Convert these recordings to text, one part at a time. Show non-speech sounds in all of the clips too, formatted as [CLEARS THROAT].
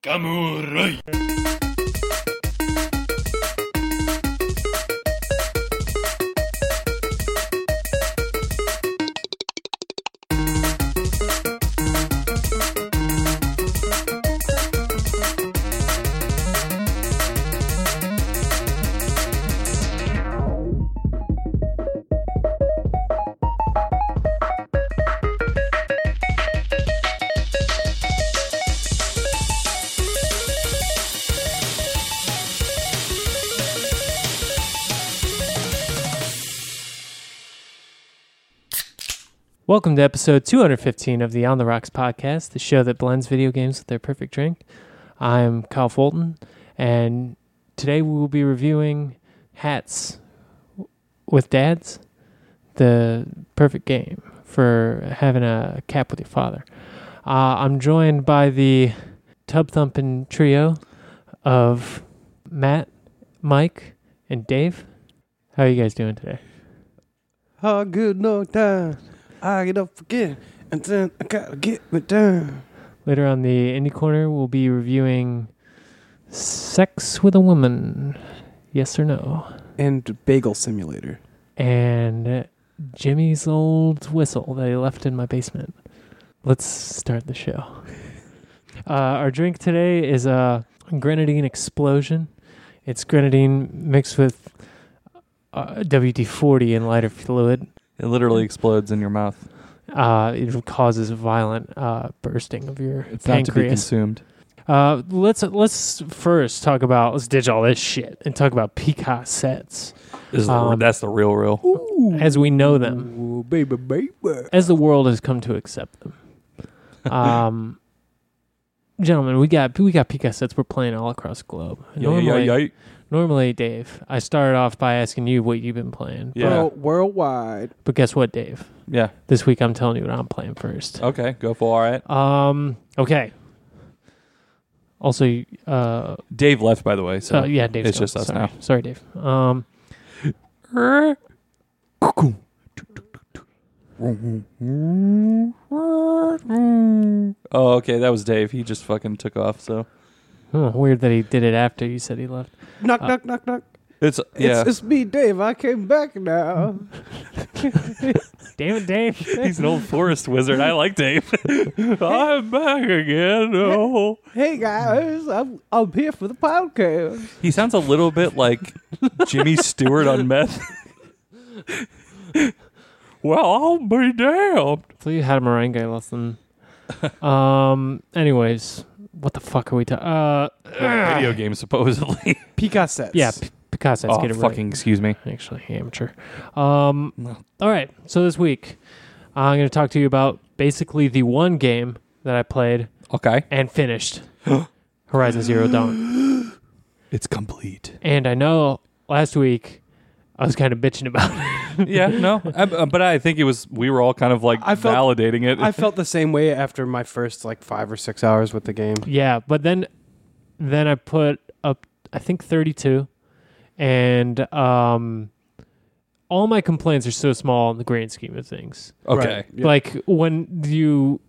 Kamurai. Welcome to episode 215 of the On the Rocks podcast, the show that blends video games with their perfect drink. I'm Kyle Fulton, and today we will be reviewing Hats with Dads, the perfect game for having a cap with your father. Uh, I'm joined by the tub thumping trio of Matt, Mike, and Dave. How are you guys doing today? How good no time. I get up again, and then I gotta get me down. Later on the indie corner, we'll be reviewing Sex with a Woman, yes or no, And Bagel Simulator. and Jimmy's old whistle that he left in my basement. Let's start the show. [LAUGHS] Uh, our drink today is a grenadine explosion. It's grenadine mixed with uh, WD 40 and lighter fluid. It literally explodes in your mouth. Uh, it causes violent uh, bursting of your It's not to be pancreas. consumed. Uh, let's let's first talk about let's ditch all this shit and talk about Picas sets This is the, Um, that's the real real. as we know them, Ooh, baby, baby. as the world has come to accept them. [LAUGHS] Um, gentlemen, we got we got Picas sets we're playing all across the globe. Yeah, yeah, yeah, yeah. Normally, Dave, I started off by asking you what you've been playing. Yeah. World, worldwide. But guess what, Dave? Yeah. This week I'm telling you what I'm playing first. Okay, go for it. Um, okay. Also, uh, Dave left, by the way. So uh, yeah, Dave. it's just us Sorry. now. Sorry, Dave. Um, Oh, okay, that was Dave. He just fucking took off. So oh, weird that he did it after you said he left. Knock, Uh, knock, knock, knock. it's yeah. It's, it's me, Dave. I came back now. [LAUGHS] Damn it, Dave. [LAUGHS] He's an old forest wizard. I like Dave. [LAUGHS] I'm back again. Oh. hey, guys. I'm, I'm here for the podcast. He sounds a little bit like Jimmy Stewart on meth. well, I'll be damned. so you had a merengue lesson. um. Anyways, what the fuck are we talking? Uh. Video game, supposedly. [LAUGHS] Picas sets. Yeah, P- Picasso. oh, get it fucking excuse me. right. Actually, amateur. Um. No. All right. So this week, I'm going to talk to you about basically the one game that I played Okay. and finished. [GASPS] Horizon Zero Dawn. [GASPS] It's complete. And I know last week I was kind of bitching about it. yeah, no, [LAUGHS] I, uh, but I think it was we were all kind of like I felt- validating it. I felt the same way after my first like five or six hours with the game. yeah, but then then I put up I think 32 and um all my complaints are so small in the grand scheme of things. okay, Right. Yeah. Like when you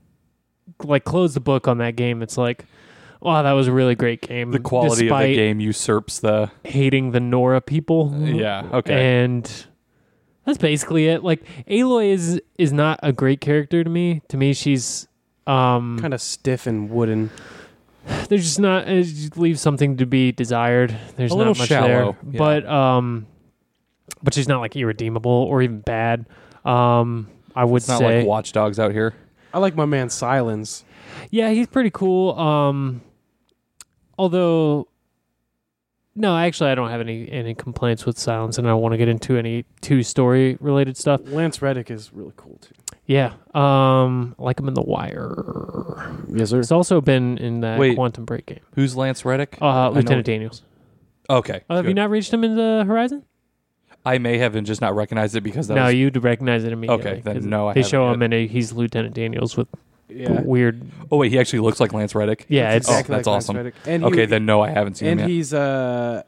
like close the book on that game it's like wow, that was a really great game. the quality of the game usurps the. hating the Nora people. Yeah, okay. And that's basically it. Like Aloy is is not a great character to me. To me, she's um Kind of stiff and wooden. there's just not it just leaves something to be desired. There's A not little much shallow, there. yeah. But um but she's not like irredeemable or even bad. Um I would It's not say like Watch Dogs out here. I like my man Sylens. Yeah, he's pretty cool. Um although no, actually I don't have any any complaints with Sylens and I don't want to get into any two story related stuff. Lance Reddick is really cool too. Yeah. Um I like him in The Wire. Yes, sir. He's also been in that Wait. Quantum Break game. Who's Lance Reddick? Uh Lieutenant Daniels. okay, Uh, have you not reached him in the Horizon? I may have and just not recognized it because that no, was you'd recognize it immediately. Okay, then 'cause no, I They show haven't him and he's Lieutenant Daniels with Yeah. weird. Oh wait, he actually looks like Lance Reddick. Yeah, That's it's exactly Oh, that's like Lance awesome. Reddick. And he- Okay, then no, I haven't seen and him yet. he's uh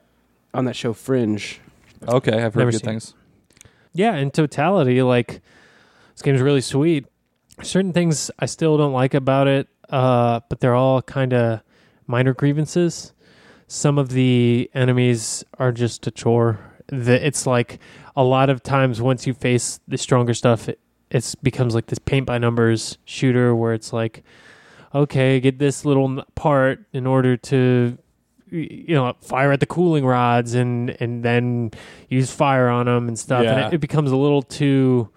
on that show Fringe. Okay, I've heard Never good seen it. things. yeah. In totality, like this game's really sweet. Certain things I still don't like about it, uh, but they're all kind of minor grievances. Some of the enemies are just a chore. The, it's like a lot of times once you face the stronger stuff, it it's becomes like this paint by numbers shooter where it's like, okay, get this little part in order to you know fire at the cooling rods and and then use fire on them and stuff Yeah. and it, it becomes a little too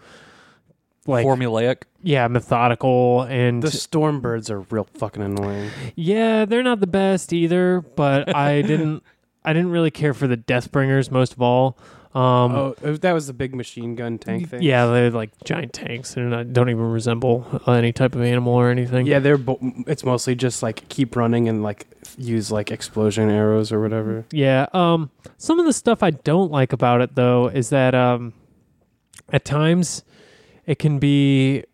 like Formulaic. yeah methodical and The Stormbirds are real fucking annoying. yeah they're not the best either but i didn't [LAUGHS] i didn't really care for the deathbringers most of all um oh, that was the big machine gun tank thing. yeah they're like giant tanks and not, don't even resemble any type of animal or anything Yeah, they're. Bo- it's mostly just like keep running and like use like explosion arrows or whatever. Yeah. Um, some of the stuff I don't like about it though is that um, at times it can be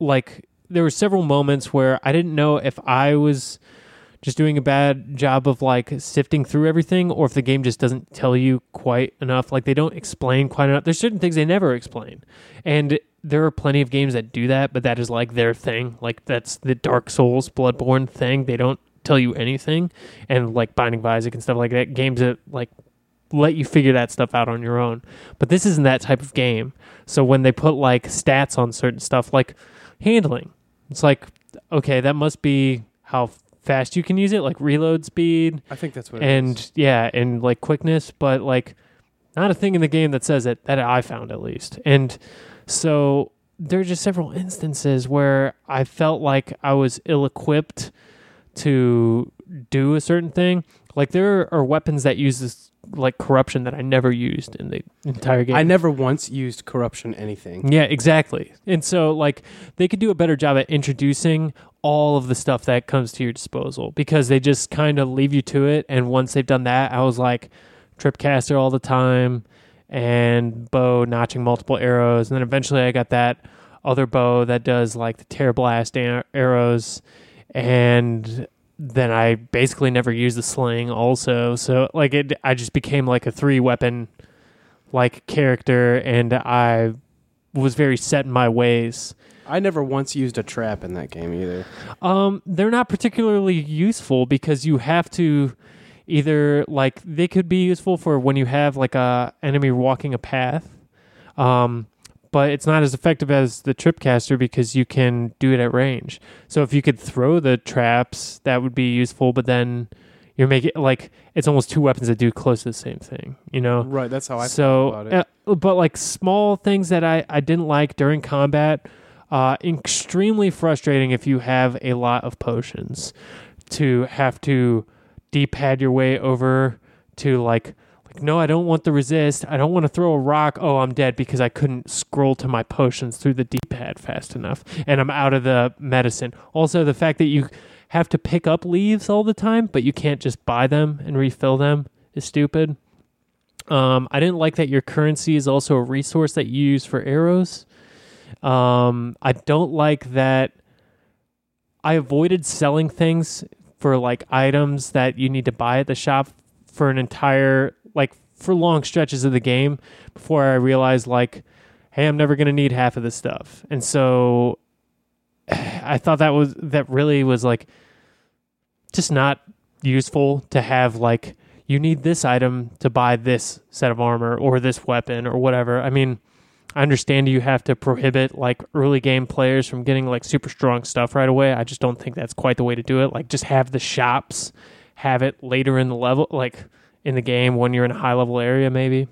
like there were several moments where I didn't know if I was just doing a bad job of like sifting through everything or if the game just doesn't tell you quite enough like they don't explain quite enough. There's certain things they never explain. And there are plenty of games that do that but that is like their thing. Like that's the dark souls bloodborne thing. They don't tell you anything. And like binding of isaac and stuff like that games that like let you figure that stuff out on your own. But this isn't that type of game. So when they put like stats on certain stuff like handling it's like okay that must be how fast you can use it like reload speed I think that's what. it and is. yeah and like quickness but like not a thing in the game that says it that i found at least and so there are just several instances where i felt like i was ill-equipped to do a certain thing like there are weapons that use this like corruption that i never used in the entire game I never once used corruption anything. yeah, exactly. And so like they could do a better job at introducing all of the stuff that comes to your disposal because they just kind of leave you to it and once they've done that, I was like tripcaster all the time and bow notching multiple arrows and then eventually I got that other bow that does like the tear blast arrows and then I basically never used the sling also. So like it I just became like a three weapon like character and I was very set in my ways. I never once used a trap in that game either. Um, they're not particularly useful because you have to either like they could be useful for when you have like a enemy walking a path. Um, but it's not as effective as the tripcaster because you can do it at range. So if you could throw the traps, that would be useful. But then you're making like it's almost two weapons that do close to the same thing. You know, Right, that's how I so, felt about it. uh, but like small things that I, I didn't like during combat, uh, extremely frustrating if you have a lot of potions to have to d-pad your way over to like like no I don't want the resist. I don't want to throw a rock. Oh I'm dead because I couldn't scroll to my potions through the d-pad fast enough and I'm out of the medicine. Also the fact that you have to pick up leaves all the time but you can't just buy them and refill them is stupid. Um, I didn't like that your currency is also a resource that you use for arrows. Um, I don't like that I avoided selling things for like items that you need to buy at the shop for an entire like for long stretches of the game before I realized like hey I'm never to need half of this stuff. And so [SIGHS] I thought that was that really was like just not useful to have like you need this item to buy this set of armor or this weapon or whatever. I mean, I understand you have to prohibit like early game players from getting like super strong stuff right away. I just don't think that's quite the way to do it. Like just have the shops have it later in the level like in the game when you're in a high level area maybe.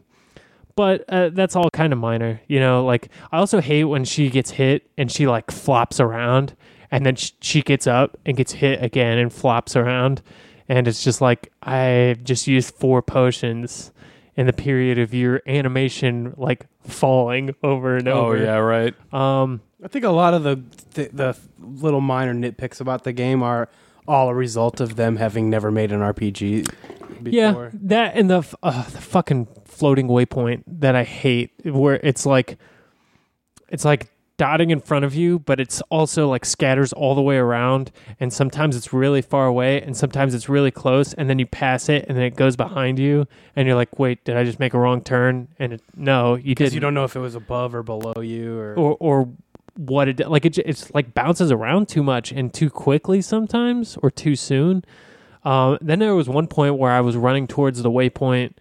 But uh, that's all kind of minor, you know. Like I also hate when she gets hit and she like flops around, and then sh- she gets up and gets hit again and flops around, and it's just like I just used four potions in the period of your animation like falling over and over. Oh yeah, right. Um. I think a lot of the, the the little minor nitpicks about the game are all a result of them having never made an RPG before. Yeah, that and the uh, the fucking floating waypoint that I hate, where it's like, it's like dotting in front of you, but it's also like scatters all the way around, and sometimes it's really far away, and sometimes it's really close, and then you pass it, and then it goes behind you, and you're like, wait, did I just make a wrong turn? And it, no, you Because didn't. you don't know if it was above or below you or or or what it like it it's like bounces around too much and too quickly sometimes or too soon. Um, then there was one point where I was running towards the waypoint,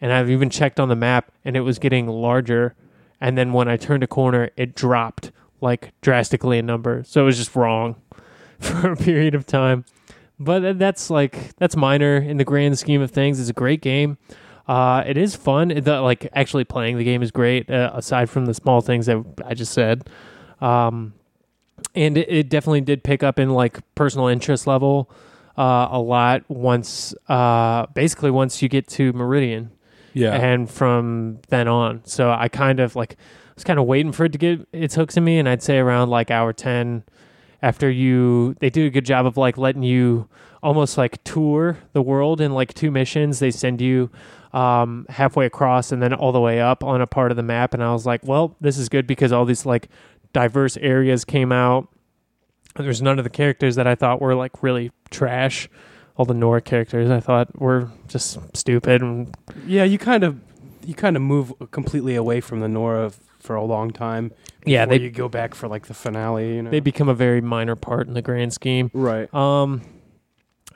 and I've even checked on the map, and it was getting larger. And then when I turned a corner, it dropped like drastically in number, so it was just wrong [LAUGHS] for a period of time. But that's like that's minor in the grand scheme of things. It's a great game. Uh, it is fun. The, like actually playing the game is great. Uh, aside from the small things that I just said, um, and it, it definitely did pick up in like personal interest level uh, a lot once, uh, basically once you get to Meridian, Yeah. and from then on. So I kind of like was kind of waiting for it to get its hooks in me, and I'd say around like hour ten, after you, they do a good job of like letting you almost like tour the world in like two missions. They send you um, halfway across and then all the way up on a part of the map, and I was like, well, this is good because all these like diverse areas came out. There's none of the characters that I thought were like really trash. All the Nora characters I thought were just stupid and Yeah, you kind of you kind of move completely away from the Nora f- for a long time. Yeah, before they- you go back for like the finale. You know, they become a very minor part in the grand scheme. right. Um,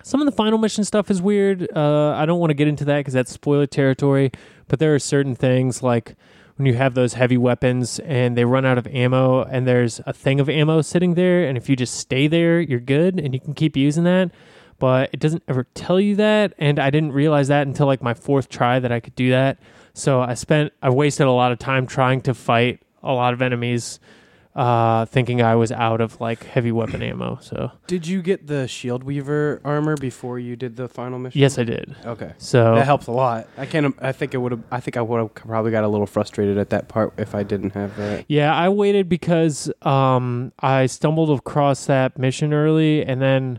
some of the final mission stuff is weird. Uh, I don't want to get into that because that's spoiler territory. But there are certain things like when you have those heavy weapons and they run out of ammo, and there's a thing of ammo sitting there, and if you just stay there, you're good, and you can keep using that. But it doesn't ever tell you that, and I didn't realize that until like my fourth try that I could do that. So I spent, I wasted a lot of time trying to fight a lot of enemies, uh, thinking I was out of like heavy weapon [CLEARS THROAT] ammo. So Did you get the Shield Weaver armor before you did the final mission? yes, I did. Okay. So That helps a lot. I can't. I think it would have. I think I would have probably got a little frustrated at that part if I didn't have that. yeah, I waited because um, I stumbled across that mission early, and then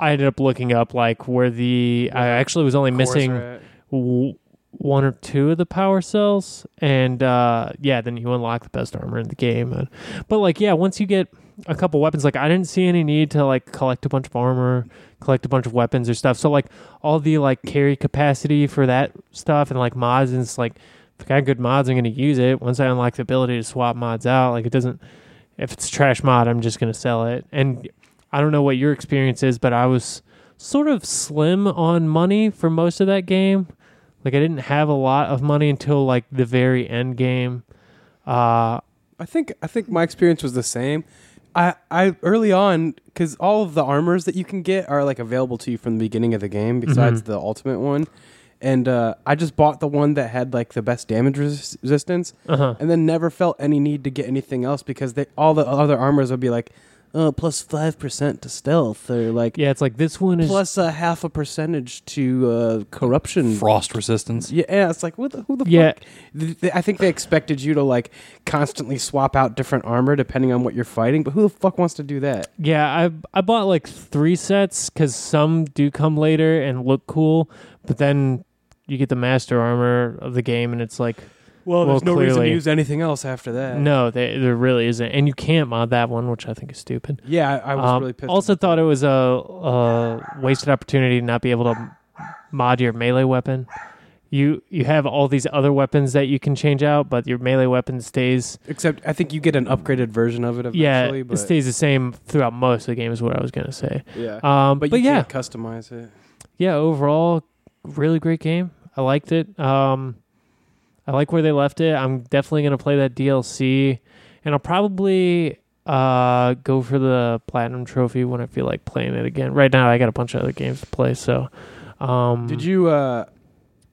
I ended up looking up like where the I actually was only missing are at. w- one or two of the power cells, and uh, yeah, then you unlock the best armor in the game. But like, yeah, once you get a couple weapons, like I didn't see any need to like collect a bunch of armor, collect a bunch of weapons or stuff. So like all the like carry capacity for that stuff and like mods, and it's like if I got good mods, I'm gonna use it. Once I unlock the ability to swap mods out, like it doesn't. If it's trash mod, I'm just gonna sell it. And I don't know what your experience is, but I was sort of slim on money for most of that game. Like I didn't have a lot of money until like the very end game. Uh I think. I think my experience was the same. I, I early on because all of the armors that you can get are like available to you from the beginning of the game besides Mhm. the ultimate one and uh, i just bought the one that had like the best damage res- resistance uh-huh. and then never felt any need to get anything else because they all the other armors would be like uh, 5% to stealth or like Yeah, it's like this one is plus a half a percentage to uh, corruption Frost resistance. yeah, yeah, it's like what the, who the Yeah. fuck? Th- th- I think they expected you to like constantly swap out different armor depending on what you're fighting, but who the fuck wants to do that? Yeah, I I bought like 3 sets cuz some do come later and look cool, but then you get the master armor of the game and it's like Well, Well, there's no reason to use anything else after that. no, they, there really isn't. And you can't mod that one, which I think is stupid. Yeah, I, I was Um, really pissed. also thought it was a, a wasted opportunity to not be able to mod your melee weapon. You you have all these other weapons that you can change out, but your melee weapon stays Except I think you get an upgraded version of it yeah eventually. it stays the same throughout most of the game is what I was gonna say. yeah. Um, but but, you yeah, can't customize it. yeah, overall, really great game. I liked it. Um, I like where they left it. I'm definitely gonna play that DLC, and I'll probably uh go for the platinum trophy when I feel like playing it again. Right now, I got a bunch of other games to play. So, um, Did you? uh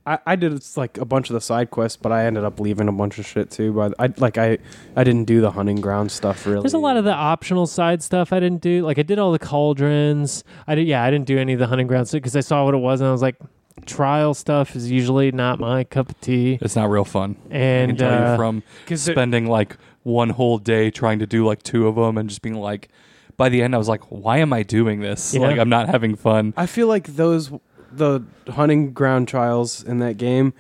I, I did like a bunch of the side quests, but I ended up leaving a bunch of shit too. But I like I I didn't do the hunting ground stuff really. There's a lot of the optional side stuff I didn't do. Like I did all the cauldrons. I did. Yeah, I didn't do any of the hunting grounds stuff because I saw what it was and I was like, trial stuff is usually not my cup of tea. It's not real fun. I can And tell uh, you from because spending like one whole day trying to do like two of them and just being like, by the end, I was like, why am I doing this? Yeah. Like, I'm not having fun. I feel like those the hunting ground trials in that game.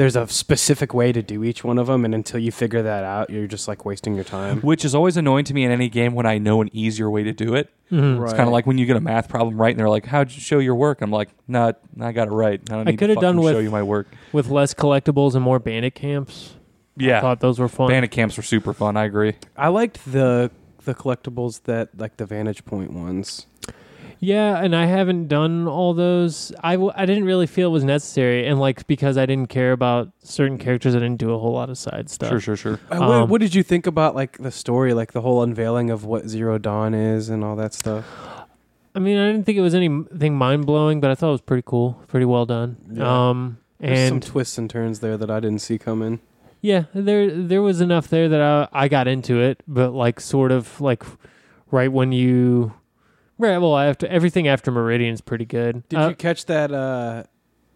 There's a specific way to do each one of them, and until you figure that out, you're just like wasting your time. Which is always annoying to me in any game when I know an easier way to do it. mhm. Right. It's kind of like when you get a math problem right and they're like, how'd you show your work? I'm like, nah, I got it right. I don't I need coulda to done with- show you my work. with less collectibles and more bandit camps. I Yeah. thought those were fun. Bandit camps were super fun. I agree. I liked the the collectibles that like the Vantage Point ones. Yeah, and I haven't done all those. I, w- I didn't really feel it was necessary, and like because I didn't care about certain characters, I didn't do a whole lot of side stuff. Sure, sure, sure. Uh, what, Um, what did you think about like the story, like the whole unveiling of what Zero Dawn is and all that stuff? I mean, I didn't think it was anything mind blowing, but I thought it was pretty cool, pretty well done. Yeah. Um, There's some and twists and turns there that I didn't see coming. yeah, there there was enough there that I I got into it, but like sort of like right when you right well after everything after Meridian's pretty good. Did Uh, you catch that? Uh,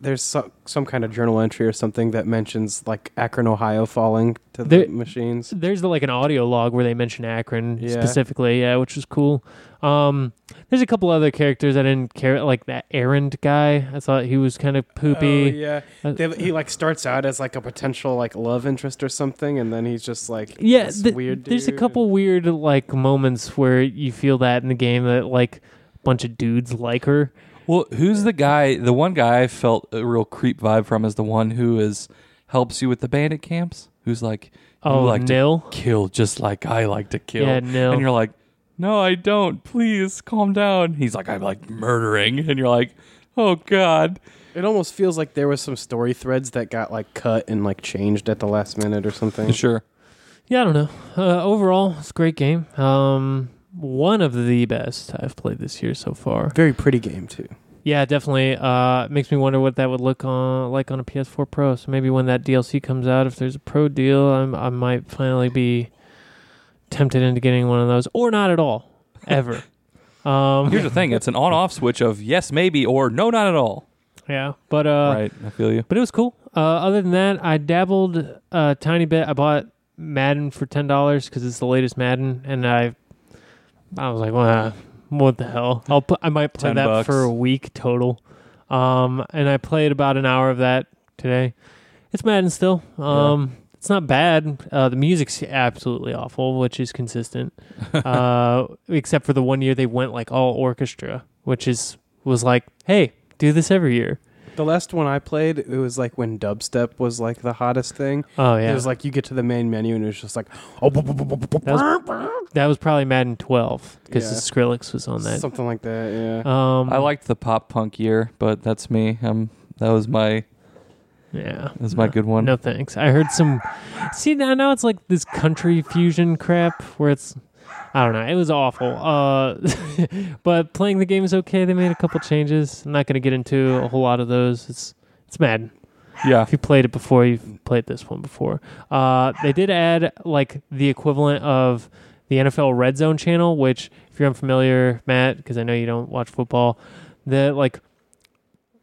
there's some, some kind of journal entry or something that mentions like Akron, Ohio falling to the There- machines. there's like an audio log where they mention Akron Yeah. specifically, yeah, which was cool. Um, there's a couple other characters I didn't care, like that Erend guy. I thought he was kind of poopy. Oh, yeah, Uh, They, he like starts out as like a potential like love interest or something, and then he's just like Yeah, this th- weird. there's a couple weird like moments where you feel that in the game that like a bunch of dudes like her. Well, who's the guy? The one guy I felt a real creep vibe from is the one who is helps you with the bandit camps. Who's like, you Oh, like to kill just like I like to kill. Yeah, Nil. And you're like, no, I don't. Please calm down. He's like, I'm like murdering, and you're like, oh god. It almost feels like there was some story threads that got like cut and like changed at the last minute or something. Sure. Yeah, I don't know. Uh, overall, it's a great game. Um, one of the best I've played this year so far. Very pretty game too. Yeah, definitely. Uh, makes me wonder what that would look on like on a PS4 Pro. So maybe when that DLC comes out, if there's a Pro deal, I'm, I might finally be tempted into getting one of those, or not at all, ever. [LAUGHS] um, Here's the thing: it's an on-off switch of yes, maybe, or no, not at all. yeah, but uh, right. I feel you. but it was cool. Uh, other than that, I dabbled a tiny bit. I bought Madden for ten dollars because it's the latest Madden, and I, I was like, well, what the hell? I'll put, I might play 10 that bucks. for a week total. Um, and I played about an hour of that today. It's Madden still. Um, it's not bad. Uh, the music's absolutely awful, which is consistent. [LAUGHS] uh, except for the one year they went like all orchestra, which is was like, hey, do this every year. The last one I played, it was like when dubstep was like the hottest thing. Oh yeah, It was like you get to the main menu and it was just like oh That was, that was probably Madden 12 because Yeah. Skrillex was on that. something like that. Yeah. Um, I liked the pop punk year, but that's me. Um, that was my yeah. That's was my good one. No thanks. I heard some. See now, now it's like this country fusion crap where it's. I don't know. It was awful. [LAUGHS] Uh, [LAUGHS] but playing the game is okay. They made a couple changes. I'm not going to get into a whole lot of those. It's it's Madden. Yeah. If you played it before, you've played this one before. Uh, they did add like the equivalent of the NFL Red Zone channel, which if you're unfamiliar, Matt, because I know you don't watch football, that like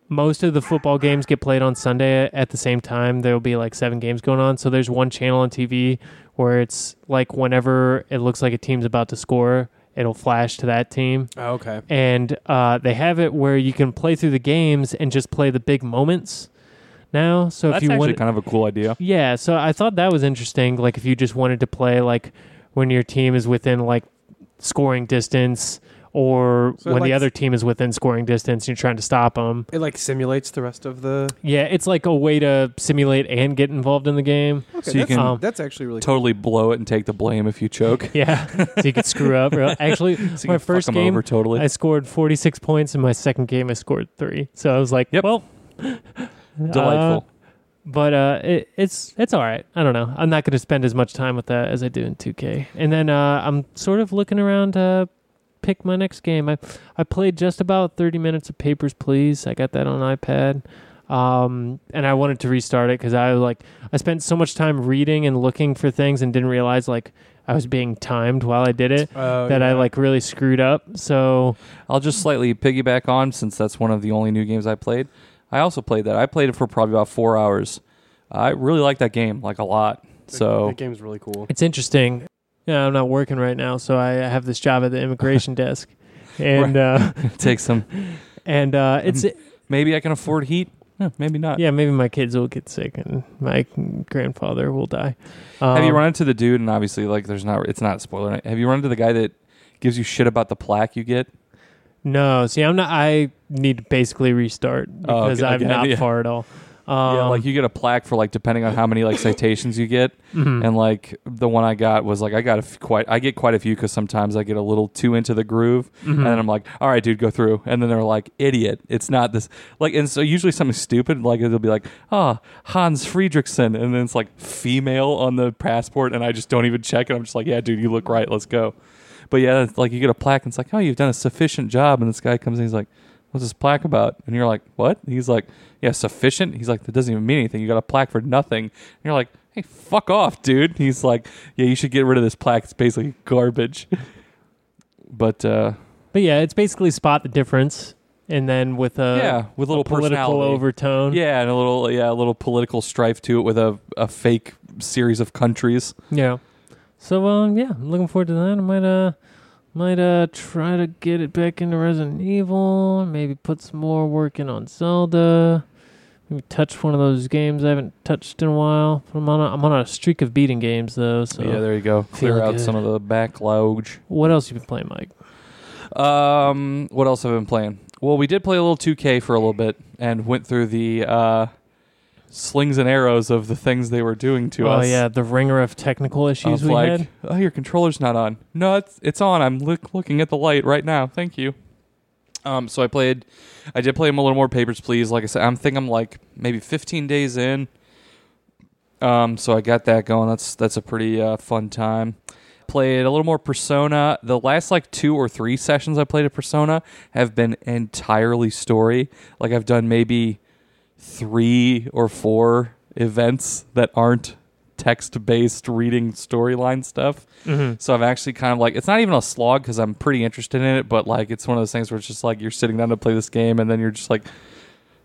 most of the football games get played on Sunday at the same time. There will be like seven games going on. So there's one channel on TV where it's like whenever it looks like a team's about to score, it'll flash to that team Oh, okay. and uh, they have it where you can play through the games and just play the big moments now. So That's if you want, kind of a cool idea. yeah. So I thought that was interesting. Like if you just wanted to play like when your team is within like scoring distance, or So it when the other team is within scoring distance, and you're trying to stop them. It like simulates the rest of the. Yeah, it's like a way to simulate and get involved in the game. Okay, So you that's, can- Um, that's actually really Totally blow it and take the blame if you choke. [LAUGHS] Yeah, so you could screw up. real- [LAUGHS] Actually, So my can fuck first 'em game, over totally. I scored 46 points. In my second game, I scored three. So I was like, Yep. well, [LAUGHS] Delightful. uh, but uh, it, it's it's all right. I don't know. I'm not going to spend as much time with that as I do in 2K. And then uh, I'm sort of looking around to pick my next game. I I played just about 30 minutes of Papers Please. I got that on iPad. Um, and I wanted to restart it because I was like I spent so much time reading and looking for things and didn't realize like I was being timed while I did it Oh, that I like really screwed up. So I'll just slightly piggyback on since that's one of the only new games I played. I also played that. I played it for probably about four hours. I really like that game, like a lot. The- So that game's really cool. It's interesting. Yeah, I'm not working right now, so I have this job at the immigration [LAUGHS] desk, and uh, [LAUGHS] take some. [LAUGHS] and uh, it's Maybe I can afford heat. Eh, maybe not. yeah. Maybe my kids will get sick, and my grandfather will die. Um, Have you run into the dude? And obviously, like, there's not. It's not a spoiler. Have you run into the guy that gives you shit about the plaque you get? No, see, I'm not. I need to basically restart Oh, because okay, I'm not yeah. far at all. Um, yeah, like you get a plaque for like depending on how many like citations you get, [LAUGHS] mhm. and like the one I got was like I got a f- quite I get quite a few because sometimes I get a little too into the groove, Mhm. and then I'm like, all right, dude, go through, and then they're like, idiot, it's not this like, and so usually something stupid like it'll be like, ah, Hans Friedrichsen, and then it's like female on the passport, and I just don't even check, and I'm just like, yeah, dude, you look right, let's go. But yeah, like you get a plaque, and it's like, oh, you've done a sufficient job, and this guy comes in, he's like, what's this plaque about? And you're like, what? And he's like, yeah, sufficient. He's like, that doesn't even mean anything. You got a plaque for nothing. And you're like, hey, fuck off, dude. He's like, yeah, you should get rid of this plaque. It's basically garbage. [LAUGHS] but uh, But yeah, it's basically spot the difference, and then with a yeah, with a little political personality. overtone. Yeah, and a little yeah, a little political strife to it with a, a fake series of countries. Yeah. So um yeah, I'm looking forward to that. I might uh might uh try to get it back into Resident Evil, maybe put some more work in on Zelda. Maybe touch one of those games I haven't touched in a while. But I'm on a, I'm on a streak of beating games though. So yeah, there you go. Clear out good. some of the backlog. what else you been playing, Mike? Um, what else have I been playing? Well, we did play a little 2K for a little bit and went through the uh, slings and arrows of the things they were doing to us. oh yeah, the ringer of technical issues of we like, had. oh, your controller's not on. No, it's it's on. I'm look, looking at the light right now. Thank you. Um, so I played, I did play them a little more. Papers, please. Like I said, I'm think I'm like maybe 15 days in. Um, so I got that going. That's that's a pretty uh, fun time. Played a little more Persona. The last like two or three sessions I played of Persona have been entirely story. Like I've done maybe three or four events that aren't text based reading storyline stuff. Mm-hmm. So I've actually kind of like it's not even a slog because I'm pretty interested in it, but like it's one of those things where it's just like you're sitting down to play this game and then you're just like,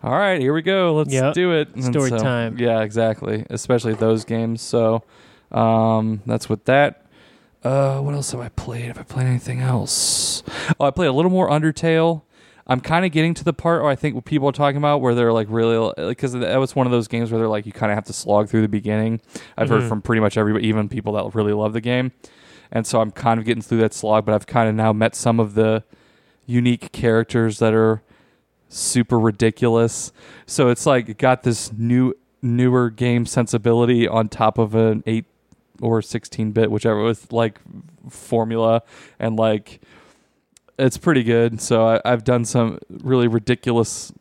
all right, here we go, let's Yep. do it. And Story so- time. Yeah, exactly. Especially those games. So um, that's with that. Uh, what else have I played? Have I played anything else? Oh, I played a little more Undertale. I'm kind of getting to the part where I think people are talking about where they're like really because that was one of those games where they're like you kind of have to slog through the beginning. I've heard Mhm. from pretty much everybody, even people that really love the game, and so I'm kind of getting through that slog. But I've kind of now met some of the unique characters that are super ridiculous. So it's like it got this new newer game sensibility on top of an eight or sixteen bit, whichever was like formula and like it's pretty good. So I, I've done some really ridiculous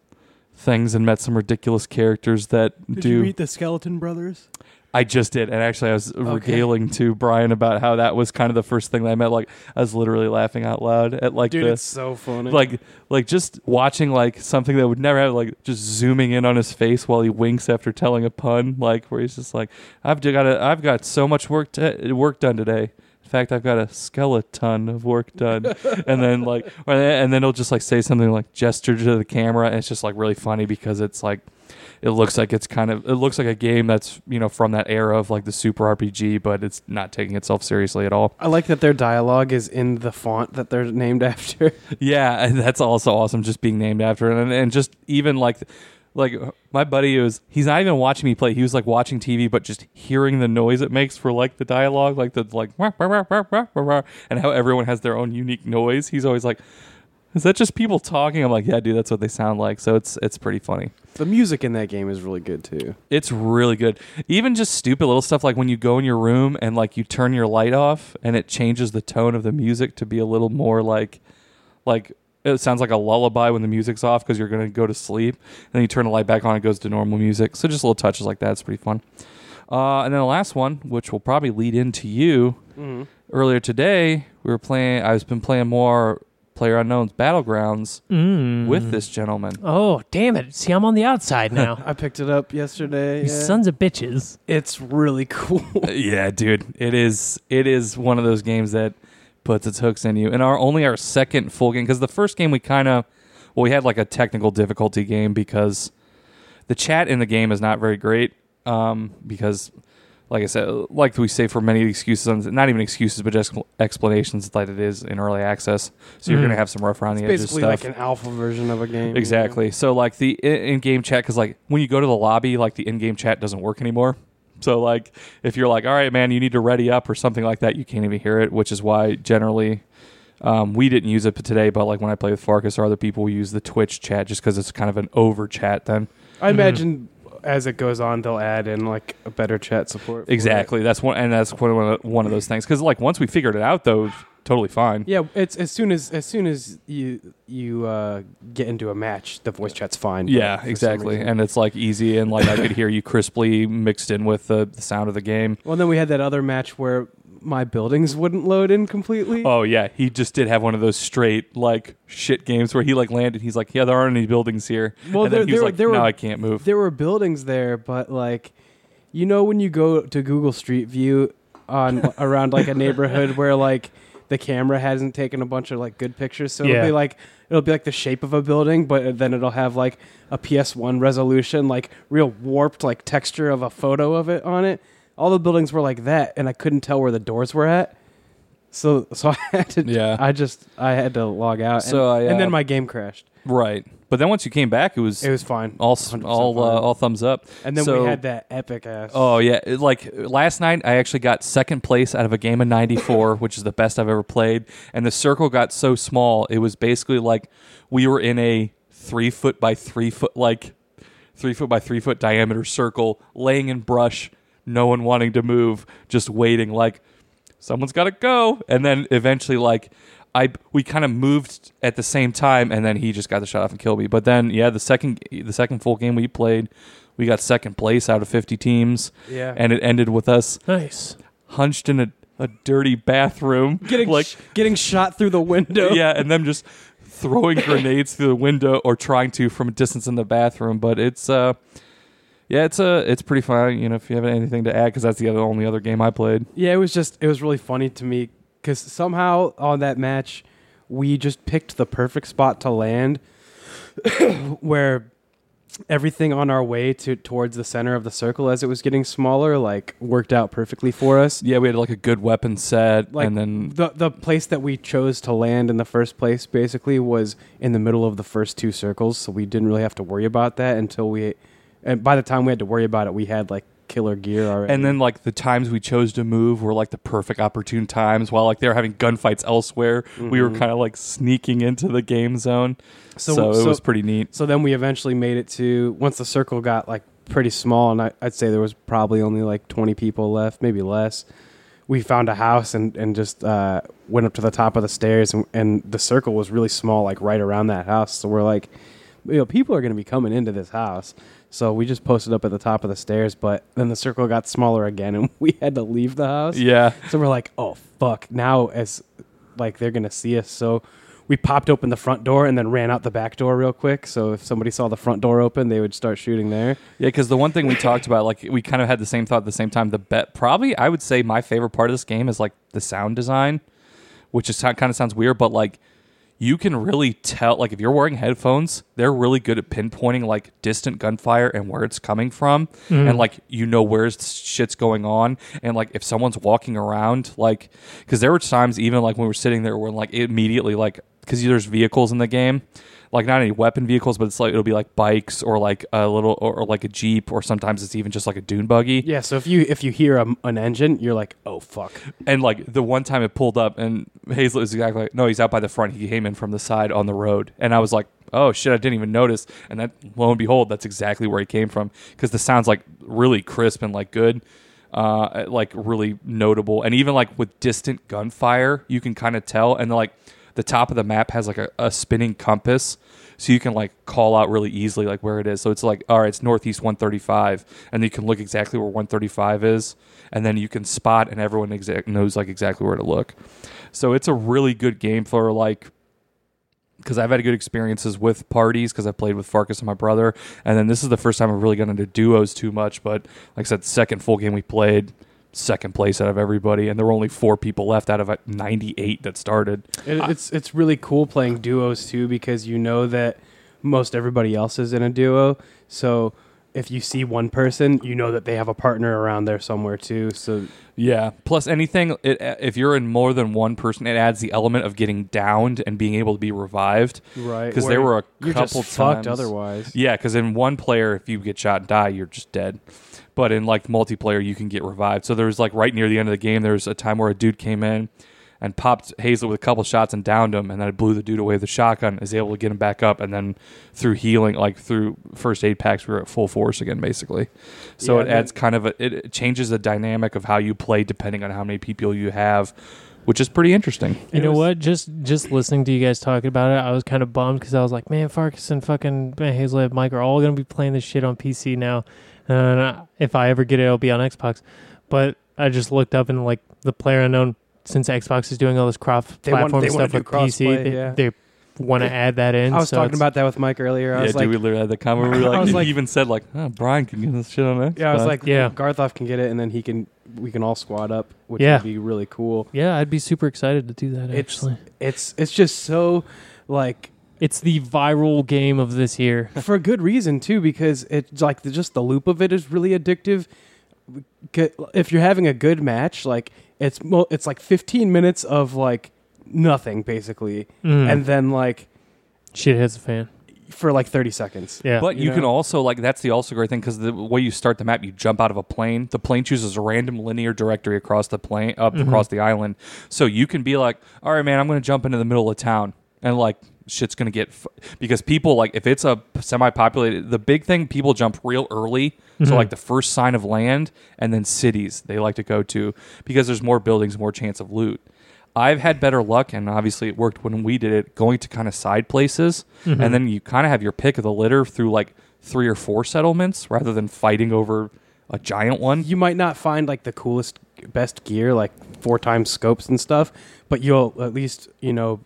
things and met some ridiculous characters that do. Did you meet the Skeleton Brothers? I just did, and actually, I was regaling to Brian about how that was kind of the first thing that I met. Like, I was literally laughing out loud at like Dude, the it's so funny. like like just watching like something that would never have like just zooming in on his face while he winks after telling a pun like where he's just like I've got a, I've got so much work to, work done today. Fact, I've got a skeleton of work done, and then like [LAUGHS] and then he'll just like say something like gesture to the camera, and it's just like really funny because it's like, it looks like it's kind of, it looks like a game that's you know from that era of like the Super RPG, but it's not taking itself seriously at all. I like that their dialogue is in the font that they're [LAUGHS] named after. Yeah, and that's also awesome. Just being named after and, and just even like, like my buddy was. He's not even watching me play. He was like watching TV, but just hearing the noise it makes for like the dialogue, like the like, "Wah, wah, wah, wah, wah, wah, wah," and how everyone has their own unique noise. He's always like, "Is that just people talking?" I'm like, "Yeah, dude, that's what they sound like." So it's it's pretty funny. the music in that game is really good too. It's really good. Even just stupid little stuff like when you go in your room and like you turn your light off and it changes the tone of the music to be a little more like like it sounds like a lullaby when the music's off because you're going to go to sleep. And then you turn the light back on, it goes to normal music. So just little touches like that. It's pretty fun. Uh, and then the last one, which will probably lead into you earlier today, we were playing. I've been playing more Player Unknown's Battlegrounds Mm. with this gentleman. Oh damn it! See, I'm on the outside now. [LAUGHS] I picked it up yesterday. you yeah. sons of bitches. It's really [LAUGHS] cool. yeah, dude, it is. It is one of those games that puts its hooks in you. And our only our second full game because the first game we kind of well we had like a technical difficulty game because the chat in the game is not very great. Um, because like I said, like we say for many excuses, not even excuses, but just explanations that it is in early access. So you're Mhm. gonna have some rough around it's the edges basically stuff. like an alpha version of a game. Exactly. So like the in game chat, because like when you go to the lobby, like the in game chat doesn't work anymore. So like if you're like, all right, man, you need to ready up or something like that, you can't even hear it. Which is why generally um, we didn't use it today. But like when I play with Farkas or other people, we use the Twitch chat just because it's kind of an over chat. Then I imagine as it goes on, they'll add in like a better chat support. for it. Exactly. That's one, and that's one of one of those things. Because like once we figured it out, though, totally fine. Yeah, it's as soon as as soon as you you uh, get into a match, the voice chat's fine. Yeah, exactly. And it's like easy, and like I could hear you crisply mixed in with the, the sound of the game. well, then we had that other match where my buildings wouldn't load in completely. Oh yeah, he just did have one of those straight like shit games where he like landed. He's like, yeah, there aren't any buildings here. Well, and then there- he was there- like, there no, were- I can't move. There were buildings there, but like, you know, when you go to Google Street View on around like a neighborhood where like the camera hasn't taken a bunch of like good pictures, so Yeah. it'll be like it'll be like the shape of a building, but then it'll have like a PS1 resolution, like real warped like texture of a photo of it on it. All the buildings were like that, and I couldn't tell where the doors were at. So, [LAUGHS] so I had to. Yeah. I just I had to log out. So and, I, and uh, then my game crashed. right, but then once you came back, it was, It was fine. all 100% all uh, fine. all thumbs up. And then so- we had that epic ass. Oh yeah, it- like last night I actually got second place out of a game of 94, [LAUGHS] which is the best I've ever played. And the circle got so small, it was basically like we were in a three foot by three foot like three foot by three foot diameter circle, laying in brush, no one wanting to move, just waiting like someone's got to go. And then eventually like. I we kind of moved at the same time, and then he just got the shot off and killed me. But then, yeah, the second the second full game we played, we got second place out of fifty teams yeah. and it ended with us Nice. hunched in a, a dirty bathroom [LAUGHS] getting like sh- getting shot through the window. [LAUGHS] yeah and them just throwing grenades through the window or trying to from a distance in the bathroom but it's uh yeah it's uh it's pretty fun you know if you have anything to add because that's the other only other game i played Yeah, it was just it was really funny to me because somehow on that match we just picked the perfect spot to land, [COUGHS] where everything on our way to towards the center of the circle as it was getting smaller like worked out perfectly for us. yeah we had like a good weapon set Like and then the the place that we chose to land in the first place basically was in the middle of the first two circles, so we didn't really have to worry about that until we. And by the time we had to worry about it, we had like killer gear already. and then like the times we chose to move were like the perfect opportune times while like they were having gunfights elsewhere we were Mhm. kind of like sneaking into the game zone so, So- it so- was pretty neat So then we eventually made it to once the circle got like pretty small, and I, I'd say there was probably only like twenty people left, maybe less. We found a house and and just uh, went up to the top of the stairs, and, and the circle was really small, like right around that house. So we're like, you know, people are going to be coming into this house. So we just posted up at the top of the stairs, but then the circle got smaller again, and [LAUGHS] we had to leave the house. yeah So we're like, oh fuck! Now as like they're gonna see us, so we popped open the front door and then ran out the back door real quick. So if somebody saw the front door open, they would start shooting there. Yeah, because the one thing we talked about, like we kind of had the same thought at the same time. The bet, probably, I would say my favorite part of this game is like the sound design, which is kind of sounds weird, but like you can really tell. Like if you're wearing headphones, they're really good at pinpointing like distant gunfire and where it's coming from, and mm. like you know where shit's going on, and like if someone's walking around, like because there were times even like when we were sitting there when like immediately like because there's vehicles in the game like not any weapon vehicles, but it's like it'll be like bikes or like a little or, or like a jeep, or sometimes it's even just like a dune buggy. Yeah. So if you if you hear a, an engine, you're like, oh fuck. And like the one time it pulled up, and Hazlet is exactly like, no, he's out by the front. He came in from the side on the road, and I was like, oh shit, I didn't even notice. And that lo and behold, that's exactly where he came from because the sound's like really crisp and like good. Uh, like really notable, and even like with distant gunfire, you can kind of tell. And like the top of the map has like a, a spinning compass, so you can like call out really easily like where it is. So it's like, all right, it's northeast 135, and you can look exactly where 135 is, and then you can spot, and everyone exact knows like exactly where to look. So it's a really good game for like because I've had good experiences with parties because I've played with Farkas and my brother, and then this is the first time I've really gotten into duos too much. But like I said, second full game we played, second place out of everybody, and there were only four people left out of uh, 98 that started. It, it's it's really cool playing duos too because you know that most everybody else is in a duo. So if you see one person, you know that they have a partner around there somewhere too. So Yeah. Plus, anything it, if you're in more than one person, it adds the element of getting downed and being able to be revived. right, Because there were a couple times. otherwise. Yeah, because in one player, if you get shot and die, you're just dead. But in like multiplayer, you can get revived. So there was like right near the end of the game, there was a time where a dude came in, and popped Hazel with a couple shots and downed him, and then I blew the dude away with the shotgun. Is able to get him back up, and then through healing, like through first aid packs, we were at full force again, basically. So Yeah, it that- adds kind of a it it changes the dynamic of how you play depending on how many people you have, which is pretty interesting. You It know was- what? Just just listening to you guys talking about it, I was kind of bummed because I was like, man, Farkas and fucking man, Hazel and Mike are all gonna be playing this shit on PC now, and uh, if I ever get it, it'll be on Xbox. But I just looked up and like the player unknown, since Xbox is doing all this cross platform wanna stuff do with PC, crossplay, they, yeah. they want to add that in. I was so talking it's- about that with Mike earlier. I yeah, was dude, like, we literally had the comment. where [LAUGHS] We were I like, was [LAUGHS] he like- even said like, oh, Brian can get this shit on Xbox. yeah, I was like, Yeah. Garthoff can get it, and then he can we can all squad up, which Yeah. would be really cool. Yeah, I'd be super excited to do that. It's- Actually, It's it's just so like it's the viral game of this year. [LAUGHS] for a good reason too, because it's like the, just the loop of it is really addictive. If you're having a good match, like it's mo- it's like 15 minutes of like nothing basically, Mm. and then like shit hits the fan. for like 30 seconds. Yeah, But you, You can also like that's the also great thing because the way you start the map, you jump out of a plane. The plane chooses a random linear directory across the plane up Mhm. across the island, so you can be like, "All right, man, I'm going to jump into the middle of town," and like shit's going to get f- because people like if it's a semi-populated. The big thing people jump real early, Mhm. so like the first sign of land, and then cities they like to go to because there's more buildings, more chance of loot. I've had better luck, and obviously it worked when we did it, going to kind of side places Mhm. and then you kind of have your pick of the litter through like three or four settlements rather than fighting over a giant one. You might not find like the coolest, best gear, like four times scopes and stuff, but you'll at least you know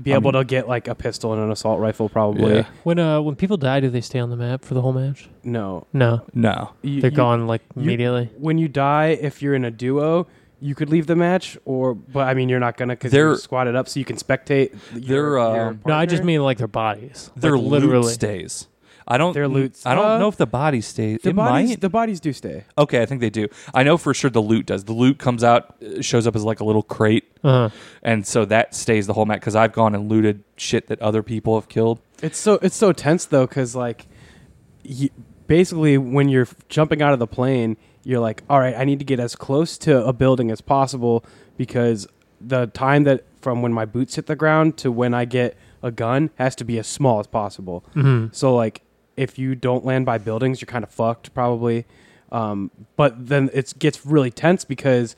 be I able mean- to get like a pistol and an assault rifle. Probably Yeah. when uh when people die, do they stay on the map for the whole match? no. No, No. You- they're you- gone like you- immediately. when you die, if you're in a duo, you could leave the match, or but I mean you're not gonna because They're- you're squatted up, so you can spectate. Your, They're, uh, your No, I just mean like their bodies. Their like, literally. stays. I don't. Their I don't uh, know if the body stays. the it bodies. might. The bodies do stay. okay, I think they do. I know for sure the loot does. The loot comes out, uh, shows up as like a little crate, Uh-huh. and so that stays the whole map. Because I've gone and looted shit that other people have killed. It's so it's so tense though, because like, you, basically when you're jumping out of the plane, you're like, all right, I need to get as close to a building as possible because the time that from when my boots hit the ground to when I get a gun has to be as small as possible. hmm So like, if you don't land by buildings, you're kind of fucked probably. Um, but then it gets really tense because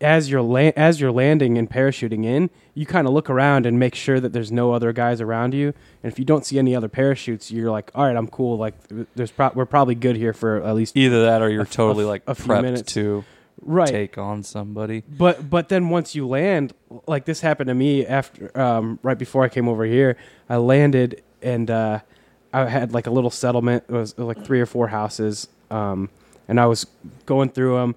as you're la- as you're landing and parachuting in, you kind of look around and make sure that there's no other guys around you. And if you don't see any other parachutes, you're like, all right, I'm cool. Like, there's pro- we're probably good here for at least Either that, or you're A totally a like a few prepped minutes. to right. take on somebody. But but then once you land, like this happened to me after um, right before I came over here. I landed and uh, I had like a little settlement. It was like three or four houses, um, and I was going through them,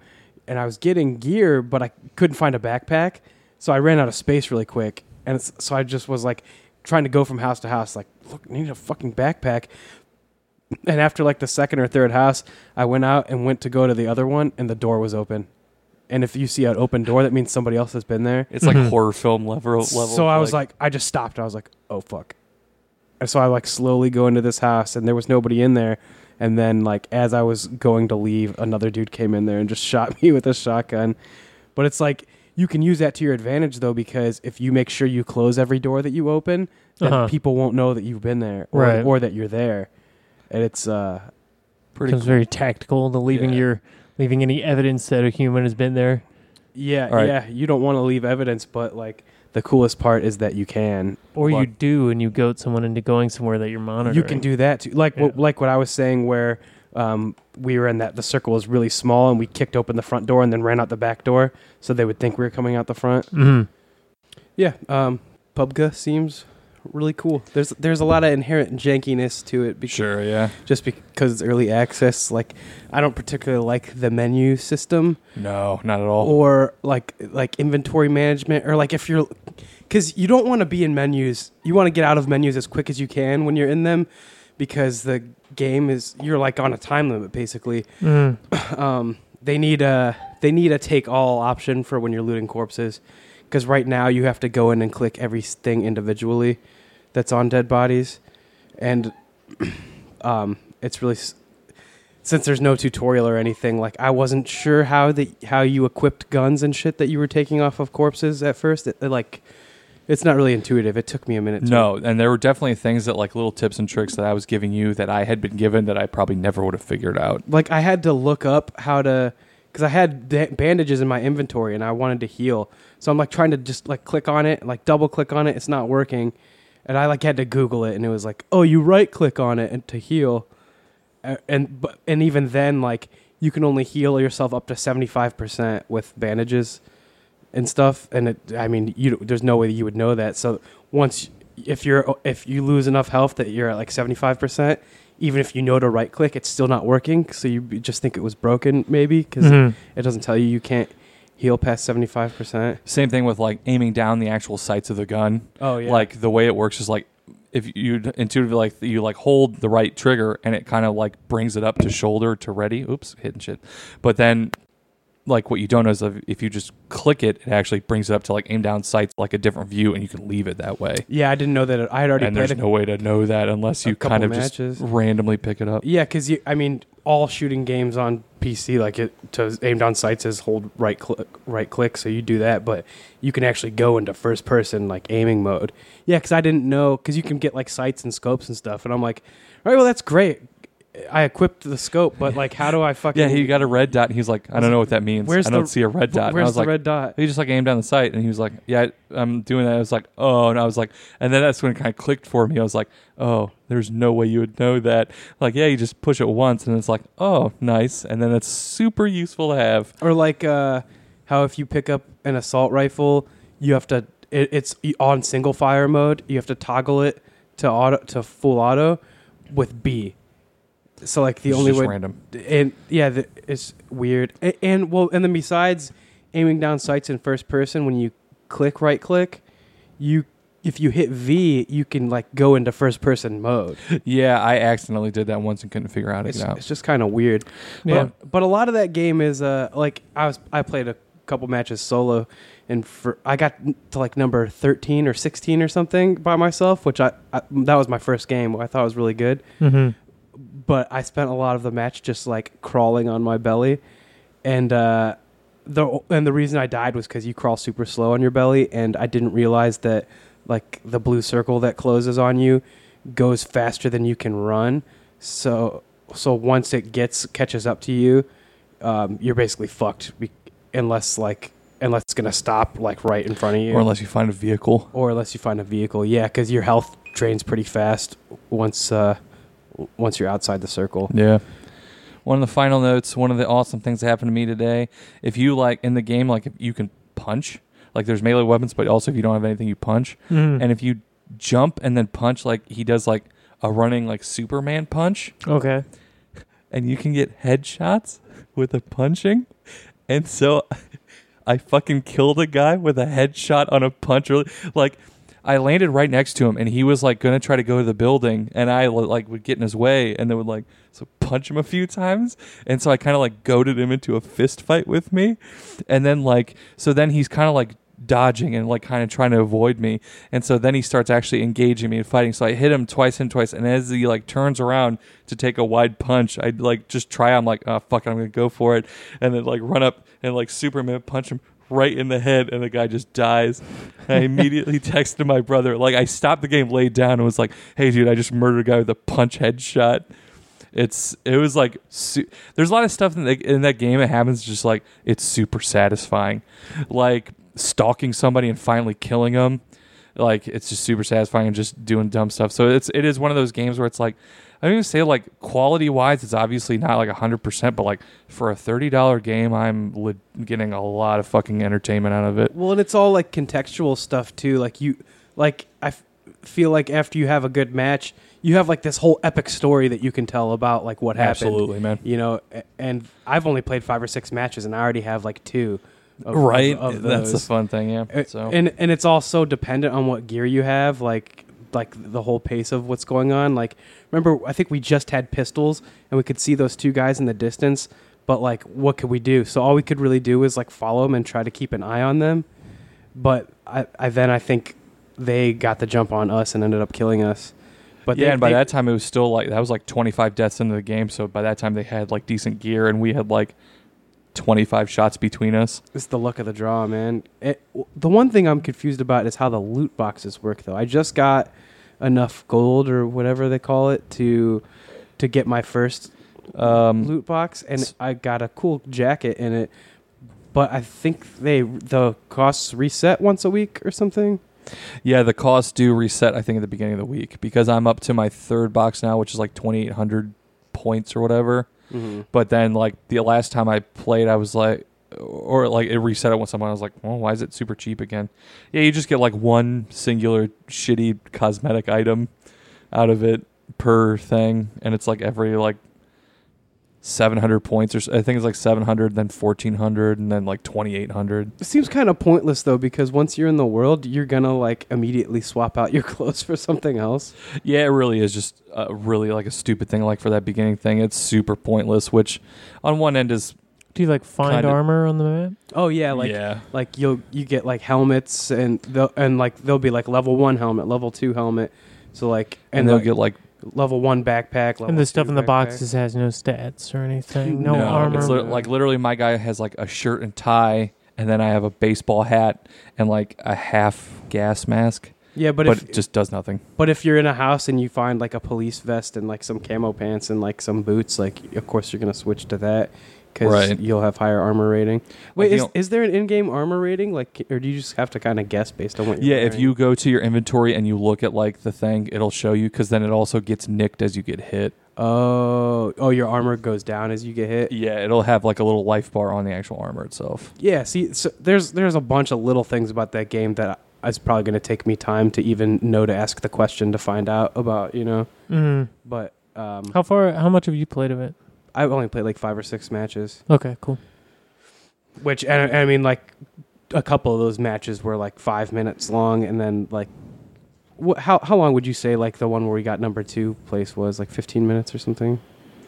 and I was getting gear, but I couldn't find a backpack, so I ran out of space really quick, and it's, so I just was like trying to go from house to house, like look, I need a fucking backpack. And after like the second or third house, I went out and went to go to the other one, and the door was open. And if you see an open door, that means somebody else has been there. It's like Mhm. horror film level. level So I was like, I just stopped. I was like, oh fuck. And so I like slowly go into this house, and there was nobody in there. And then like as I was going to leave, another dude came in there and just [LAUGHS] shot me with a shotgun. But it's like you can use that to your advantage though, because if you make sure you close every door that you open, then Uh-huh. people won't know that you've been there or, Right. or that you're there. And it's uh pretty. Becomes very tactical. The leaving Yeah. your leaving any evidence that a human has been there. yeah, All right. yeah. You don't want to leave evidence, but like the coolest part is that you can. Or you do, and you goat someone into going somewhere that you're monitoring. You can do that too. Like what, Yeah. like what I was saying, where um, we were in that the circle was really small, and we kicked open the front door and then ran out the back door, so they would think we were coming out the front. hmm Yeah, um, PUBG seems really cool. There's there's a lot of inherent jankiness to it, because, sure, yeah. just because it's early access. Like I don't particularly like the menu system No, not at all. or like like inventory management or like if you're because you don't want to be in menus you want to get out of menus as quick as you can when you're in them because the game is you're like on a time limit basically hmm [CLEARS THROAT] um, they need a they need a take all option for when you're looting corpses because right now you have to go in and click everything individually that's on dead bodies and [CLEARS THROAT] um, it's really since there's no tutorial or anything, like I wasn't sure how the how you equipped guns and shit that you were taking off of corpses at first. It, it, like, it's not really intuitive. It took me a minute. To, No, and there were definitely things that like little tips and tricks that I was giving you that I had been given that I probably never would have figured out. like I had to look up how to because I had bandages in my inventory and I wanted to heal. So I'm like trying to just like click on it, like double click on it. It's not working, and I like had to Google it, and it was like, oh, you right click on it and to heal, and but and even then, like you can only heal yourself up to seventy five percent with bandages and stuff. And it, I mean, you there's no way that you would know that. So once if you're if you lose enough health that you're at like seventy five percent. Even if you know to right click, it's still not working. So you just think it was broken, maybe because Mhm. it doesn't tell you you can't heal past 75%. Same thing with like aiming down the actual sights of the gun. Oh, yeah. Like the way it works is like if you intuitively like you like hold the right trigger and it kind of like brings it up to shoulder to ready. Oops, hitting shit. But then like what you don't know is if you just click it, it actually brings it up to like aim down sights like a different view and you can leave it that way. yeah, I didn't know that. It, I had already And there's it. no way to know that unless you kind of matches. just randomly pick it up. Yeah, because you, I mean, all shooting games on PC, like it to aim down sights is hold right click, right click. So you do that, but you can actually go into first person like aiming mode. Yeah, because I didn't know because you can get like sights and scopes and stuff, and I'm like, all right, well that's great. I equipped the scope, but like, how do I [LAUGHS] fucking? Yeah, he got a red dot and he's like, I don't know what that means. Where's I don't the- see a red dot. And I Where's was the like, red dot? he just like aimed down the sight and he was like, Yeah, I'm doing that. I was like, Oh, and I was like, and then that's when it kind of clicked for me. I was like, Oh, there's no way you would know that. Like, yeah, you just push it once and it's like, Oh, nice. And then it's super useful to have. Or like uh, how if you pick up an assault rifle, you have to. It, it's on single fire mode. You have to toggle it to auto to full auto with B. So like the It's only just way, random. and yeah, the, it's weird. And, and well, and then besides aiming down sights in first person, when you click right click, you if you hit V, you can like go into first person mode. [LAUGHS] Yeah, I accidentally did that once and couldn't figure out how to It's, get out. it's just kind of weird. Yeah. But, but a lot of that game is uh like I was I played a couple matches solo and for I got to like number 13 or 16 or something by myself which I, I that was my first game I thought was really good Mhm. But I spent a lot of the match just like crawling on my belly. And uh the and the reason I died was cuz you crawl super slow on your belly and I didn't realize that like the blue circle that closes on you goes faster than you can run. So so once it gets catches up to you um, you're basically fucked be- unless like unless it's gonna stop like right in front of you. Or unless you find a vehicle. or unless you find a vehicle. Yeah because your health drains pretty fast once uh once you're outside the circle Yeah. One of the final notes, one of the awesome things that happened to me today, if you like in the game, like if you can punch, like there's melee weapons, but also if you don't have anything, you punch. Mhm. And if you jump and then punch, like he does like a running like Superman punch, okay. and you can get headshots with a punching. And so [LAUGHS] I fucking killed a guy with a headshot on a punch. Really, like I landed right next to him, and he was like gonna try to go to the building, and I like would get in his way, and then would like so punch him a few times, and so I kind of like goaded him into a fist fight with me, and then like so then he's kind of like dodging and like kind of trying to avoid me and so then he starts actually engaging me and fighting so i hit him twice and twice and as he like turns around to take a wide punch i like just try i'm like oh fuck i'm gonna go for it and then like run up and like superman punch him right in the head and the guy just dies. And i immediately [LAUGHS] texted my brother. Like i stopped the game laid down and was like hey dude i just murdered a guy with a punch headshot. It's it was like su- there's a lot of stuff in, the, in that game that happens just like it's super satisfying. Like stalking somebody and finally killing them like it's just super satisfying and just doing dumb stuff. So it's it is one of those games where it's like i don't even say like quality wise it's obviously not like 100% but like for a $30 game i'm getting a lot of fucking entertainment out of it. Well and it's all like contextual stuff too. Like you like i f- feel like after you have a good match you have like this whole epic story that you can tell about like what happened. Absolutely man. You know and i've only played five or six matches and i already have like two of, right. of, of that's the fun thing yeah so. and and it's all so dependent on what gear you have. Like like the whole pace of what's going on. Like remember i think we just had pistols and we could see those two guys in the distance but like what could we do? So all we could really do is like follow them and try to keep an eye on them. But i, I then i think they got the jump on us and ended up killing us. But yeah, they- and by they- that time it was still like that was like 25 deaths into the game. So by that time they had like decent gear, and we had like 25 shots between us. It's the luck of the draw, man. It, the one thing I'm confused about is how the loot boxes work, though. I just got enough gold or whatever they call it to to get my first Um, loot box, and I got a cool jacket in it. But I think they the costs reset once a week or something. Yeah, the costs do reset. I think at the beginning of the week because I'm up to my third box now, which is like 2,800 points or whatever. Mm-hmm. But then like the last time I played, I was like, or like it reset it with someone. I was like, well, why is it super cheap again? Yeah, you just get like one singular shitty cosmetic item out of it per thing, and it's like every like 700 points or I think it's like 700, then 1400, and then like 2800. It seems kind of pointless though, because once you're in the world, you're gonna like immediately swap out your [LAUGHS] clothes for something else. Yeah, it really is just uh, really like a stupid thing. Like for that beginning thing, it's super pointless. Which on one end is Do you like find Kinda- armor on the map? Oh yeah, like yeah, like you'll you get like helmets and they'll and like they'll be like level one helmet, level two helmet. So like and, and, they'll like, get like level one backpack. Level and the stuff in the backpack. boxes has no stats or anything. [LAUGHS] No, No, armor. It's lit- like literally, my guy has like a shirt and tie, and then I have a baseball hat and like a half gas mask, Yeah, but, but, if it just does nothing. but if you're in a house and you find like a police vest and like some camo pants and like some boots, like of course you're gonna switch to that because Right. you'll have higher armor rating. Wait, you is, is there an in-game armor rating? Like, or do you just have to kind of guess based on what? You're Yeah, if you go to your inventory and you look at like the thing, it'll show you because then it also gets nicked as you get hit. Oh, oh, your armor goes down as you get hit. Yeah, it'll have like a little life bar on the actual armor itself. Yeah, see, so there's there's a bunch of little things about that game that it's probably going to take me time to even know to ask the question to find out about, you know. mm-hmm. But um, How far? How much have you played of it? I've only played like five or six matches, Okay, cool. which and, I mean like a couple of those matches were like five minutes long, and then like. Wh- how how long would you say like the one where we got number two place was like 15 minutes or something,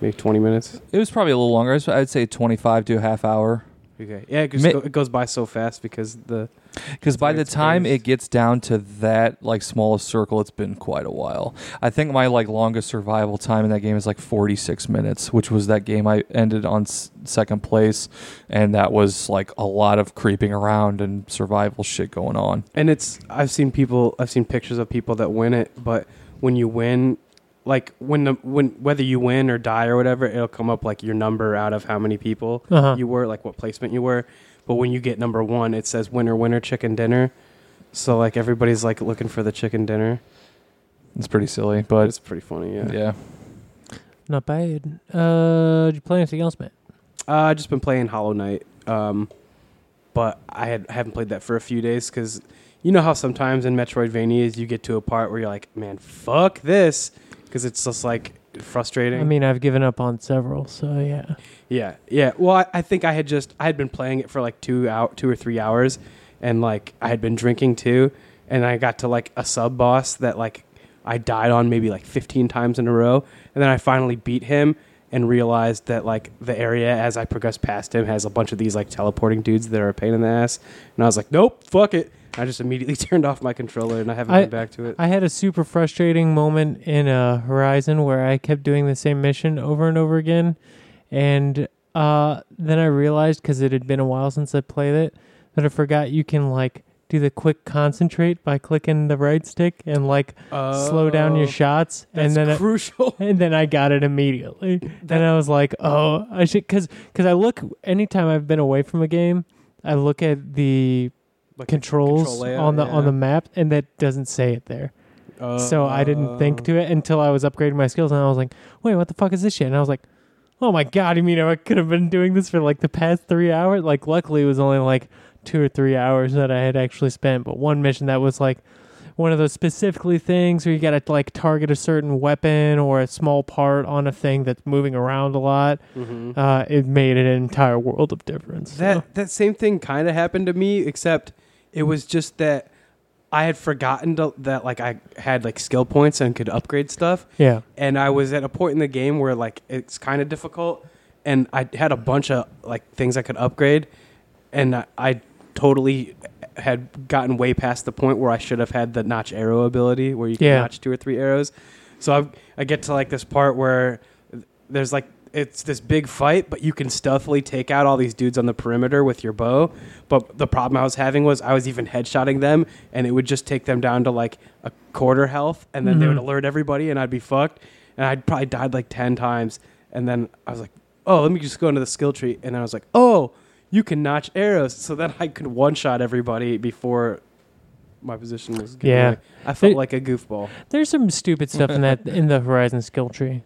maybe 20 minutes? It was probably a little longer. I'd- I'd say 25 to a half hour. Okay, yeah, it, just Ma- go, it goes by so fast because the Because by the time it gets down to that like smallest circle, it's been quite a while. I think my like longest survival time in that game is like 46 minutes, which was that game I ended on s- second place, and that was like a lot of creeping around and survival shit going on. and it's I've seen people I've seen pictures of people that win it, but when you win, like when the when whether you win or die or whatever, it'll come up like your number out of how many people Uh-huh. you were, like what placement you were. But when you get number one, it says winner winner chicken dinner. So like everybody's like looking for the chicken dinner. It's pretty silly, But but it's pretty funny, yeah. yeah. Not bad. Uh, did you play anything else, Matt? Uh, I just been playing Hollow Knight, um, but I had haven't played that for a few days because you know how sometimes in Metroidvanias you get to a part where you're like, man, fuck this, because it's just like frustrating. I mean, I've given up on several, so yeah. yeah, yeah. Well, I, I think I had just I had been playing it for like two out two or three hours, and like I had been drinking too, and I got to like a sub boss that like I died on maybe like 15 times in a row, and then I finally beat him and realized that like the area as I progressed past him has a bunch of these like teleporting dudes that are a pain in the ass, and I was like, nope, fuck it. I just immediately [LAUGHS] turned off my controller and I haven't I- been back to it. I had a super frustrating moment in uh, Horizon where I kept doing the same mission over and over again, and uh, then I realized because it had been a while since I played it that I forgot you can like do the quick concentrate by clicking the right stick and like slow down your Oh, shots, and That's then crucial. [LAUGHS] and then I got it immediately. [LAUGHS] then I was like, oh, I should because because I look anytime I've been away from a game, I look at the Like, controls control layout, on the on the map, and that doesn't say it there. so I didn't think to it until I was upgrading my skills, and I was like, wait, what the fuck is this shit? And I was like. Oh my god! You mean I could have been doing this for like the past three hours? Like, luckily, it was only like two or three hours that I had actually spent. But one mission that was like one of those specifically things where you got to like target a certain weapon or a small part on a thing that's moving around a lot. Mhm. Uh, it made an entire world of difference. so. That that same thing kind of happened to me, except it was just that I had forgotten to, that like I had like skill points and could upgrade stuff, yeah, and I was at a point in the game where like it's kind of difficult, and I had a bunch of like things I could upgrade, and I, I totally had gotten way past the point where I should have had the notch arrow ability, where you can Yeah. notch two or three arrows. So I, I get to like this part where there's like it's this big fight, but you can stealthily take out all these dudes on the perimeter with your bow. But the problem I was having was I was even headshotting them, and it would just take them down to like a quarter health, and then they would Mhm. alert everybody, and I'd be fucked. And I'd probably died like ten times, and then I was like, oh, let me just go into the skill tree, and then I was like, oh, you can notch arrows, so then I could one shot everybody before my position was. Yeah. away. I felt like a goofball. There's some stupid stuff in that in the Horizon skill tree.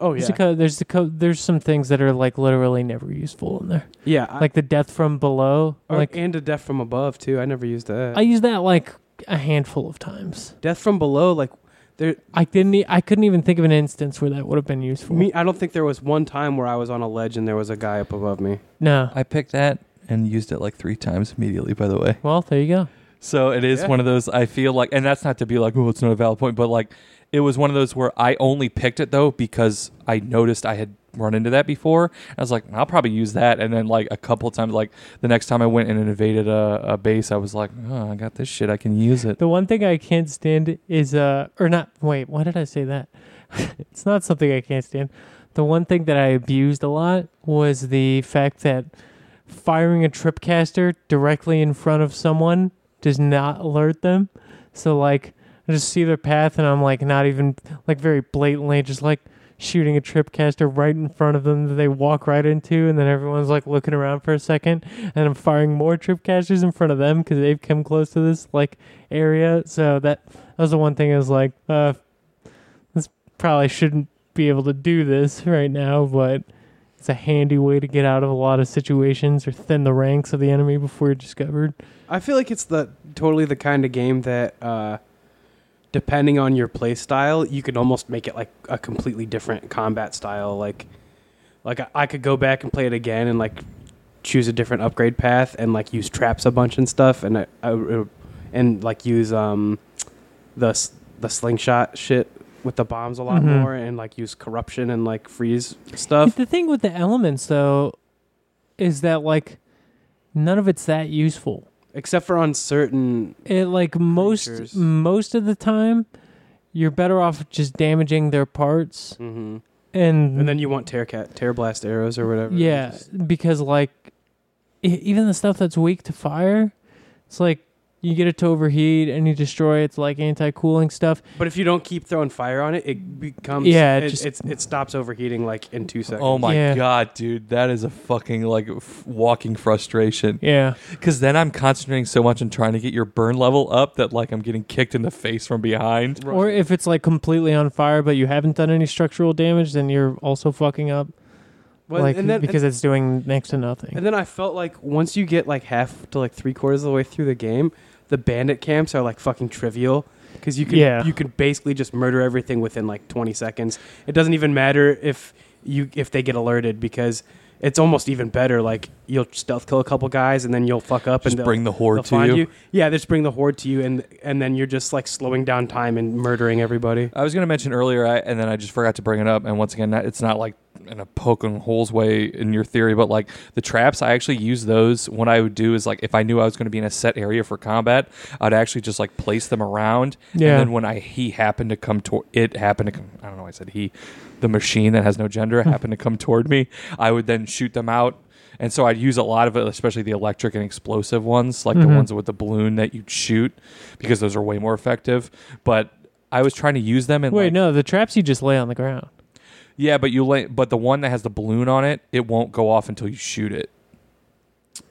Oh There's, yeah, a co- there's the co- there's some things that are like literally never useful in there. yeah. I, Like the death from below. or- like and a death from above too. I never used that. I use that like a handful of times. death from below, like there. I didn't. E- I couldn't even think of an instance where that would have been useful. Me, I don't think there was one time where I was on a ledge and there was a guy up above me. no. I picked that and used it like three times immediately. By the way, Well, there you go. so it is Yeah. one of those. I feel like, and that's not to be like, oh, it's not a valid point, but like, it was one of those where I only picked it though because I noticed I had run into that before. I was like, I'll probably use that, and then like a couple times, like the next time I went and invaded a, a base, I was like, oh, I got this shit, I can use it. The one thing I can't stand is uh or not wait, why did I say that? [LAUGHS] it's not something I can't stand. The one thing that I abused a lot was the fact that firing a tripcaster directly in front of someone does not alert them. So like I just see their path and I'm like not even like very blatantly just like shooting a tripcaster right in front of them that they walk right into and then everyone's like looking around for a second and I'm firing more tripcasters in front of them because they've come close to this like area. So that that was the one thing I was like, uh, this probably shouldn't be able to do this right now, but it's a handy way to get out of a lot of situations or thin the ranks of the enemy before you're discovered. I feel like it's the totally the kind of game that, uh, depending on your play style, you could almost make it like a completely different combat style. Like, like I, could go back and play it again and like choose a different upgrade path and like use traps a bunch and stuff and I, I- and like use um the the slingshot shit with the bombs a lot Mhm. more and like use corruption and like freeze stuff. The thing with the elements though is that like none of it's that useful. Except for on certain It like most Creatures. most of the time you're better off just damaging their parts hmm and And then you want tear cat, tear blast arrows or whatever. Yeah, Just- because like even the stuff that's weak to fire, it's like you get it to overheat and you destroy its like anti-cooling stuff. But if you don't keep throwing fire on it, it becomes Yeah, it It, just- it's, it stops overheating like in two seconds. Oh my Yeah. god, dude, that is a fucking like f- walking frustration. Yeah, Because then I'm concentrating so much on trying to get your burn level up that like I'm getting kicked in the face from behind. Right. or if it's like completely on fire but you haven't done any structural damage, then you're also fucking up. Well, like and then, because it's doing next to nothing. and then I felt like once you get like half to like three quarters of the way through the game, the bandit camps are like fucking trivial because you can Yeah. you can basically just murder everything within like 20 seconds. It doesn't even matter if you if they get alerted because it's almost even better. Like you'll stealth kill a couple guys and then you'll fuck up Just and bring the horde to you. you. Yeah, they just bring the horde to you, and and then you're just like slowing down time and murdering everybody. I was going to mention earlier, I, and then I just forgot to bring it up. And once again, it's not like in a poking holes way in your theory, but like the traps, I actually use those. What I would do is like if I knew I was going to be in a set area for combat, I'd actually just like place them around. Yeah. And then when I he happened to come toward it happened to come. I don't know. I said he, the machine that has no gender happened to come toward me. I would then shoot them out. And so I'd use a lot of it, especially the electric and explosive ones, like the Mhm. ones with the balloon that you'd shoot, because those are way more effective. But I was trying to use them in Wait, like, no, the traps you just lay on the ground. Yeah, but you lay, but the one that has the balloon on it, it won't go off until you shoot it.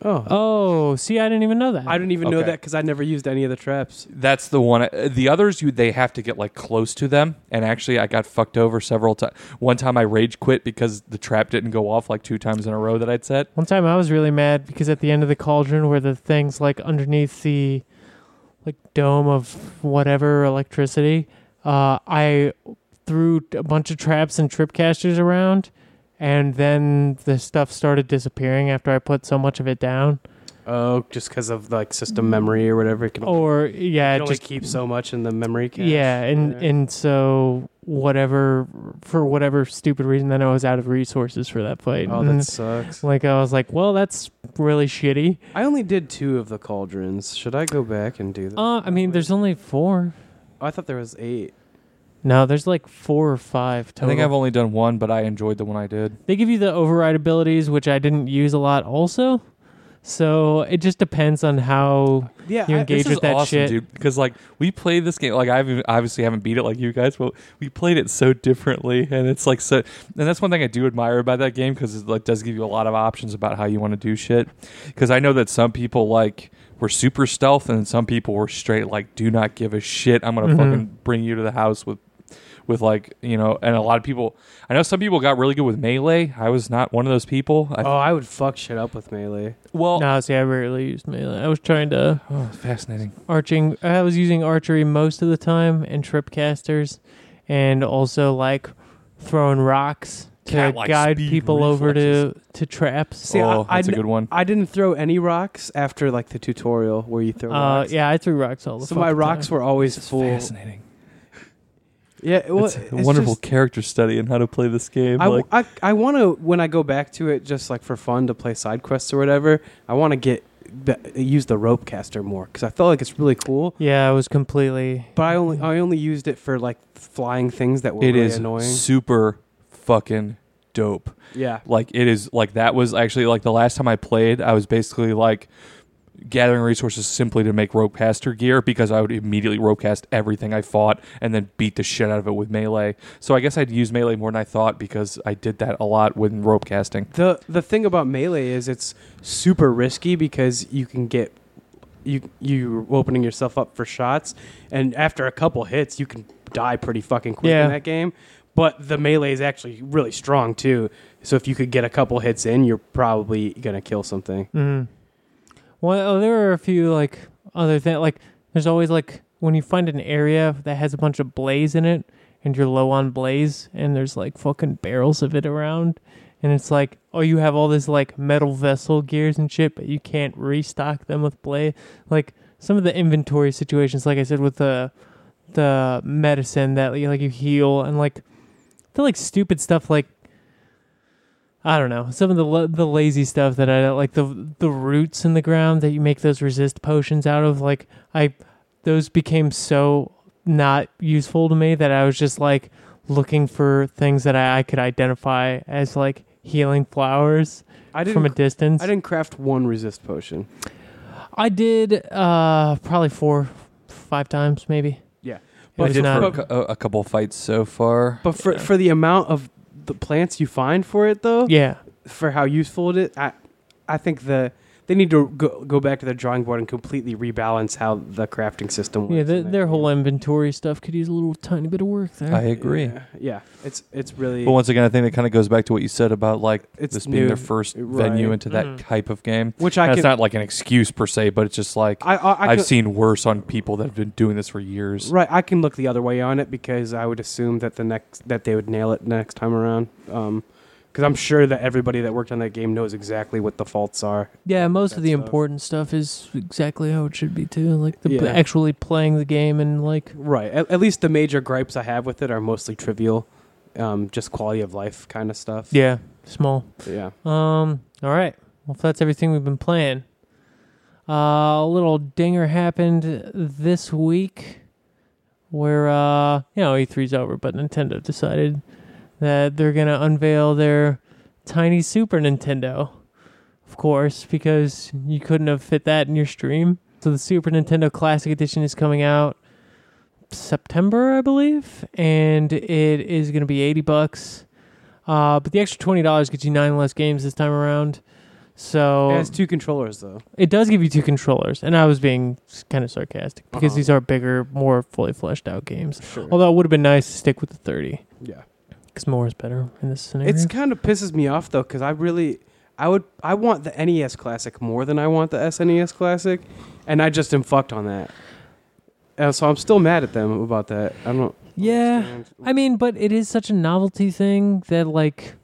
Oh, Oh, see, I didn't even know that. I didn't even know Okay. that because I never used any of the traps. That's the one. uh, The others, you they have to get like close to them. And actually, I got fucked over several times. One time, I rage quit because the trap didn't go off like two times in a row that I'd set. One time I was really mad because at the end of the cauldron where the things like underneath the like dome of whatever electricity, uh, I threw a bunch of traps and trip casters around and then the stuff started disappearing after I put so much of it down. Oh, just because of like system memory or whatever. It can, Or you yeah, it only just keep so much in the memory cache. yeah, and Yeah. and so whatever for whatever stupid reason then I was out of resources for that fight. oh, And, that sucks. [LAUGHS] like I was like, well, that's really shitty. I only did two of the cauldrons. Should I go back and do that? Uh, I mean, there's only four. Oh, I thought there was eight. No, there's like four or five I think I've only done one, but I enjoyed the one I did. they give you the override abilities, which I didn't use a lot also. So it just depends on how Yeah, You I- engage this with is that awesome, shit. dude. Because like we played this game, like I haven't- obviously haven't beat it like you guys, but we played it so differently, and it's like so. And that's one thing I do admire about that game because it like does give you a lot of options about how you want to do shit. Because I know that some people like were super stealth, and some people were straight like do not give a shit. I'm gonna Mhm. fucking bring you to the house with. With like you know, and a lot of people, I know some people got really good with melee. I was not one of those people. I, oh, I would fuck shit up with melee. well, No, see, I rarely used melee. I was trying to oh, fascinating. arching. I was using archery most of the time and trip casters, and also like throwing rocks to Cat-like guide speed people over to to traps. See, I- oh, that's I a good one. I didn't throw any rocks after like the tutorial where you throw Uh, rocks. yeah, I threw rocks all the. Time. So my rocks time. were always This full. fascinating. Yeah, well, it's a it's wonderful just- character study in how to play this game. I, like, I, I want to when I go back to it just like for fun to play side quests or whatever. I want to get the, use the rope caster more because I felt like it's really cool. Yeah, I was completely. But I only I only used it for like flying things that were it really is annoying. super fucking dope. yeah, Like it is like that was actually like the last time I played, I was basically like gathering resources simply to make rope caster gear because I would immediately rope cast everything I fought and then beat the shit out of it with melee. So I guess I'd use melee more than I thought because I did that a lot with rope casting. the the thing about melee is it's super risky because you can get you you opening yourself up for shots, and after a couple hits, you can die pretty fucking quick Yeah. in that game. But the melee is actually really strong too. So if you could get a couple hits in, you're probably gonna kill something. Mm. Well, oh, there are a few like other things. Like there's always like when you find an area that has a bunch of blaze in it, and you're low on blaze, and there's like fucking barrels of it around, and it's like, oh, you have all this like metal vessel gears and shit, but you can't restock them with blaze. Like some of the inventory situations, like I said, with the the medicine that like you heal and like the like stupid stuff like I don't know some of the la- the lazy stuff that I don't like the the roots in the ground that you make those resist potions out of like I those became so not useful to me that I was just like looking for things that I, I could identify as like healing flowers I didn't from a distance. I didn't craft one resist potion. I did uh probably four five times maybe. Yeah. It was I did not- for a, a, a couple fights so far. But for for the amount of the plants you find for it though, yeah. for how useful it is, I I think the they need to go, go back to the drawing board and completely rebalance how the crafting system works. Yeah, the, their whole inventory stuff could use a little tiny bit of work there. I agree. Yeah, yeah, it's it's really But once again, I think that kind of goes back to what you said about like It's this being new. their first Right. venue into that Mhm. type of game. which I And can it's not like an excuse per se, but it's just like I, I, I I've can, seen worse on people that have been doing this for years. right. I can look the other way on it because I would assume that the next that they would nail it next time around. Um, because I'm sure that everybody that worked on that game knows exactly what the faults are. Yeah, most of the stuff. important stuff is exactly how it should be too. Like the Yeah. actually playing the game and like Right. At, at least the major gripes I have with it are mostly trivial, um, just quality of life kind of stuff. yeah, small. Yeah. Um. All right. Well, if that's everything we've been playing, uh, a little dinger happened this week, where uh, you know, E3's over, but Nintendo decided that they're gonna unveil their tiny Super Nintendo, of course, because you couldn't have fit that in your stream. So the Super Nintendo Classic Edition is coming out September, I believe, and it is gonna be eighty bucks. Uh, but the extra twenty dollars gets you nine less games this time around. So It has two controllers though. it does give you two controllers, and I was being kind of sarcastic because Uh-huh. these are bigger, more fully fleshed out games. Sure. Although it would have been nice to stick with the thirty yeah. Because more is better in this scenario. It's kind of pisses me off though because I really, I would, I want the NES Classic more than I want the SNES Classic, and I just am fucked on that. And so I'm still mad at them about that. I don't. yeah, understand. I mean, but it is such a novelty thing that like,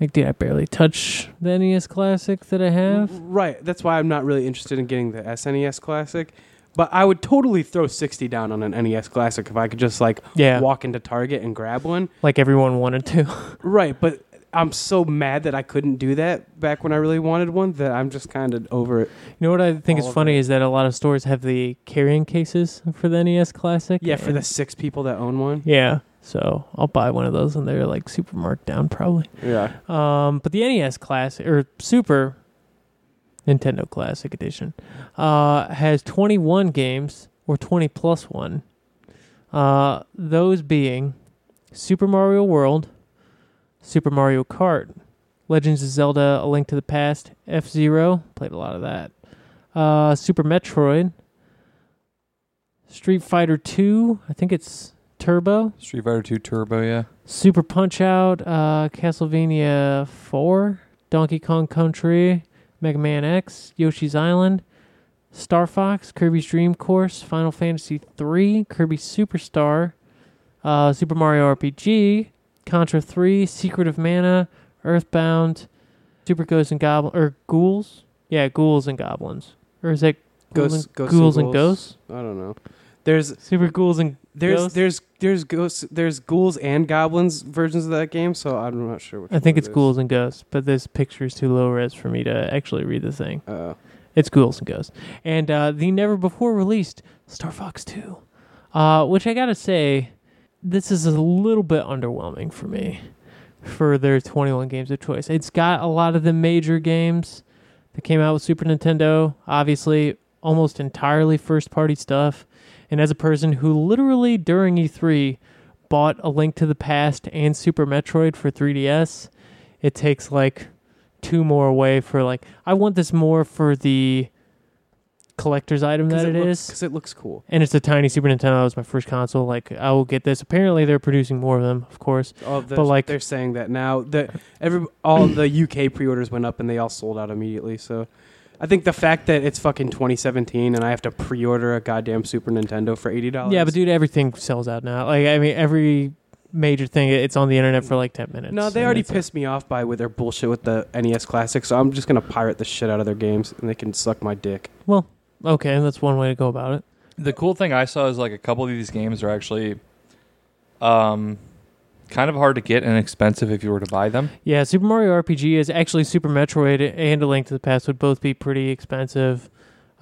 like, dude, I barely touch the NES Classic that I have. Right. That's why I'm not really interested in getting the SNES Classic. But I would totally throw sixty down on an NES Classic if I could just like Yeah, walk into Target and grab one. like everyone wanted to. [LAUGHS] Right. But I'm so mad that I couldn't do that back when I really wanted one that I'm just kind of over it. You know what I think All is of funny is that a lot of stores have the carrying cases for the NES Classic. Yeah, for the six people that own one. Yeah. So I'll buy one of those and they're like super marked down probably. Yeah. Um, but the NES Classic or Super Nintendo Classic Edition uh, has 21 games or 20 plus one. Uh, those being Super Mario World, Super Mario Kart, Legends of Zelda: A Link to the Past, F Zero, played a lot of that. Uh, Super Metroid, Street Fighter 2, I think it's Turbo. Street Fighter 2 Turbo, yeah. Super Punch Out, uh, Castlevania 4, Donkey Kong Country, Mega Man X, Yoshi's Island, Star Fox, Kirby's Dream Course, Final Fantasy III, Kirby Superstar, uh, Super Mario RPG, Contra 3, Secret of Mana, Earthbound, Super Ghosts and Goblins, or Ghouls? Yeah, Ghouls and Goblins. Or is that Ghouls, Ghosts, and, ghosts, Ghouls and and Ghosts? I don't know. There's Super Ghouls and there's there's there's ghosts there's ghouls and goblins versions of that game, so I'm not sure which. I think it's it. Ghouls and Ghosts, but this picture is too low res for me to actually read the thing. Uh, It's Ghouls and Ghosts. And uh, the never before released Star Fox 2, uh, which I gotta say, this is a little bit underwhelming for me for their 21 games of choice. It's got a lot of the major games that came out with Super Nintendo, obviously, almost entirely first party stuff. And as a person who literally during E3 bought A Link to the Past and Super Metroid for 3DS, it takes like two more away for like I want this more for the collector's item that it is. because it looks cool. And it's a tiny Super Nintendo. It was my first console. Like I will get this. Apparently they're producing more of them, of course. Oh, the, But, like- they're saying that now that every all the UK pre-orders went up and they all sold out immediately. So I think the fact that it's fucking 2017 and I have to pre-order a goddamn Super Nintendo for eighty dollars. Yeah, but dude, everything sells out now. Like I mean, every major thing it's on the internet for like ten minutes. No, they and already it's- pissed me off by with their bullshit with the NES Classic, so I'm just gonna pirate the shit out of their games and they can suck my dick. Well, okay, that's one way to go about it. The cool thing I saw is like a couple of these games are actually um kind of hard to get and expensive if you were to buy them. Yeah, Super Mario RPG is actually Super Metroid and A Link to the Past would both be pretty expensive.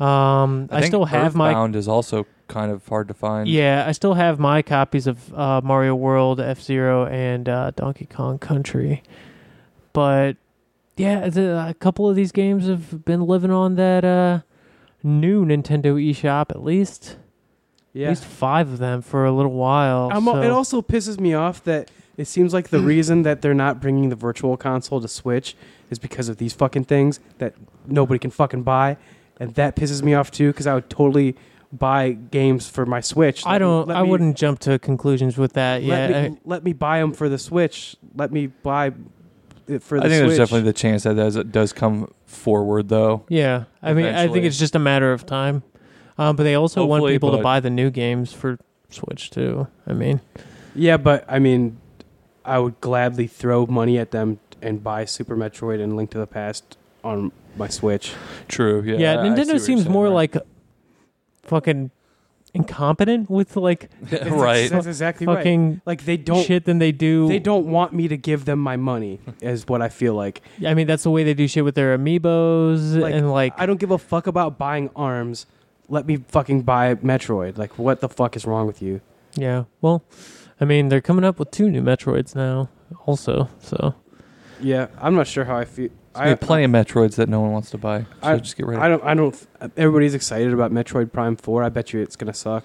Um, I, think still have my Earthbound is also kind of hard to find. Yeah, I still have my copies of uh, Mario World, F Zero, and uh, Donkey Kong Country. But yeah, the, a couple of these games have been living on that uh, new Nintendo eShop at least. At least five of them for a little while. I'm, so- it also pisses me off that it seems like the [CLEARS THROAT] reason that they're not bringing the Virtual Console to Switch is because of these fucking things that nobody can fucking buy, and that pisses me off too. Because I would totally buy games for my Switch. I Let me- don't. let I me- wouldn't jump to conclusions with that Let yet. me, let me buy them for the Switch. Let me buy it for the. I think Switch. there's definitely the chance that does it does come forward though. Yeah, I mean, I think it's just a matter of time. Um, but they also want Hopefully, people to but- buy the new games for Switch too. I mean, Yeah, but I mean, I would gladly throw money at them and buy Super Metroid and Link to the Past on my Switch. True. Yeah. yeah, I- I see what Nintendo you're seems saying, more right. like fucking incompetent with like [LAUGHS] right. That's exactly right. fucking Like they don't shit than they do. they don't want me to give them my money is what I feel like. I mean, that's the way they do shit with their amiibos Like, and like I don't give a fuck about buying arms. Let me fucking buy Metroid. Like what the fuck is wrong with you? yeah. Well, I mean, they're coming up with two new Metroids now, also. So Yeah, I'm not sure how I feel. There's gonna be plenty of Metroids that no one wants to buy. So I- just get rid of. I don't I don't everybody's excited about Metroid Prime 4. I bet you it's going to suck.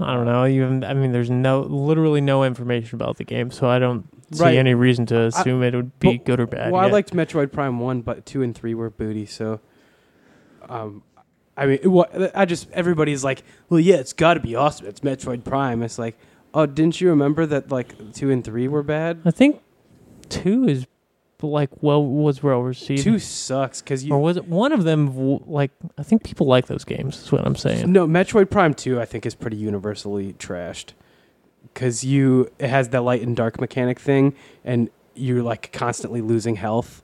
I don't know. Even I mean, there's no literally no information about the game, so I don't see any reason to assume it would be but- good or bad. Well, I liked Metroid Prime one, but two and three were booty. So, um, I mean, what I just everybody's like, well, yeah, it's got to be awesome. It's Metroid Prime. It's like, oh, didn't you remember that like two and three were bad? I think two is like well was well received. Two sucks because you or was it one of them? Like I think people like those games. Is what I'm saying. No, Metroid Prime two, I think, is pretty universally trashed because you it has that light and dark mechanic thing, and you're like constantly losing health.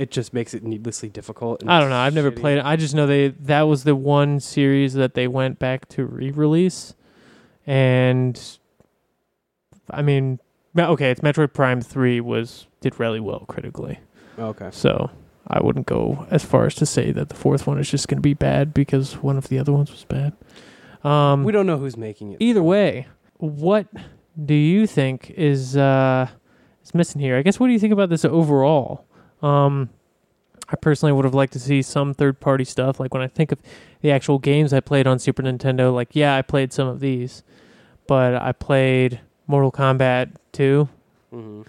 It just makes it needlessly difficult. I don't know. I've never shitty. played it. I just know they that was the one series that they went back to re-release, and I mean, Okay, it's Metroid Prime Three was did really well critically, Okay. so I wouldn't go as far as to say that the fourth one is just going to be bad because one of the other ones was bad. Um, We don't know who's making it. either way, what do you think is uh, is missing here? I guess what do you think about this overall? Um, I personally would have liked to see some third party stuff. Like when I think of the actual games I played on Super Nintendo, like yeah, I played some of these, but I played Mortal Kombat 2. hmm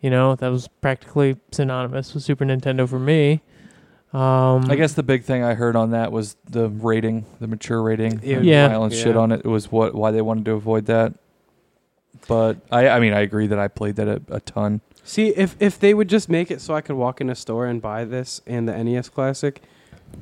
You know, that was practically synonymous with Super Nintendo for me. Um, I guess the big thing I heard on that was the rating, the mature rating, Yeah. and Yeah. violence shit on it. It was what why they wanted to avoid that. But I, I mean, I agree that I played that a, a ton. See, if if they would just make it so I could walk in a store and buy this and the NES Classic,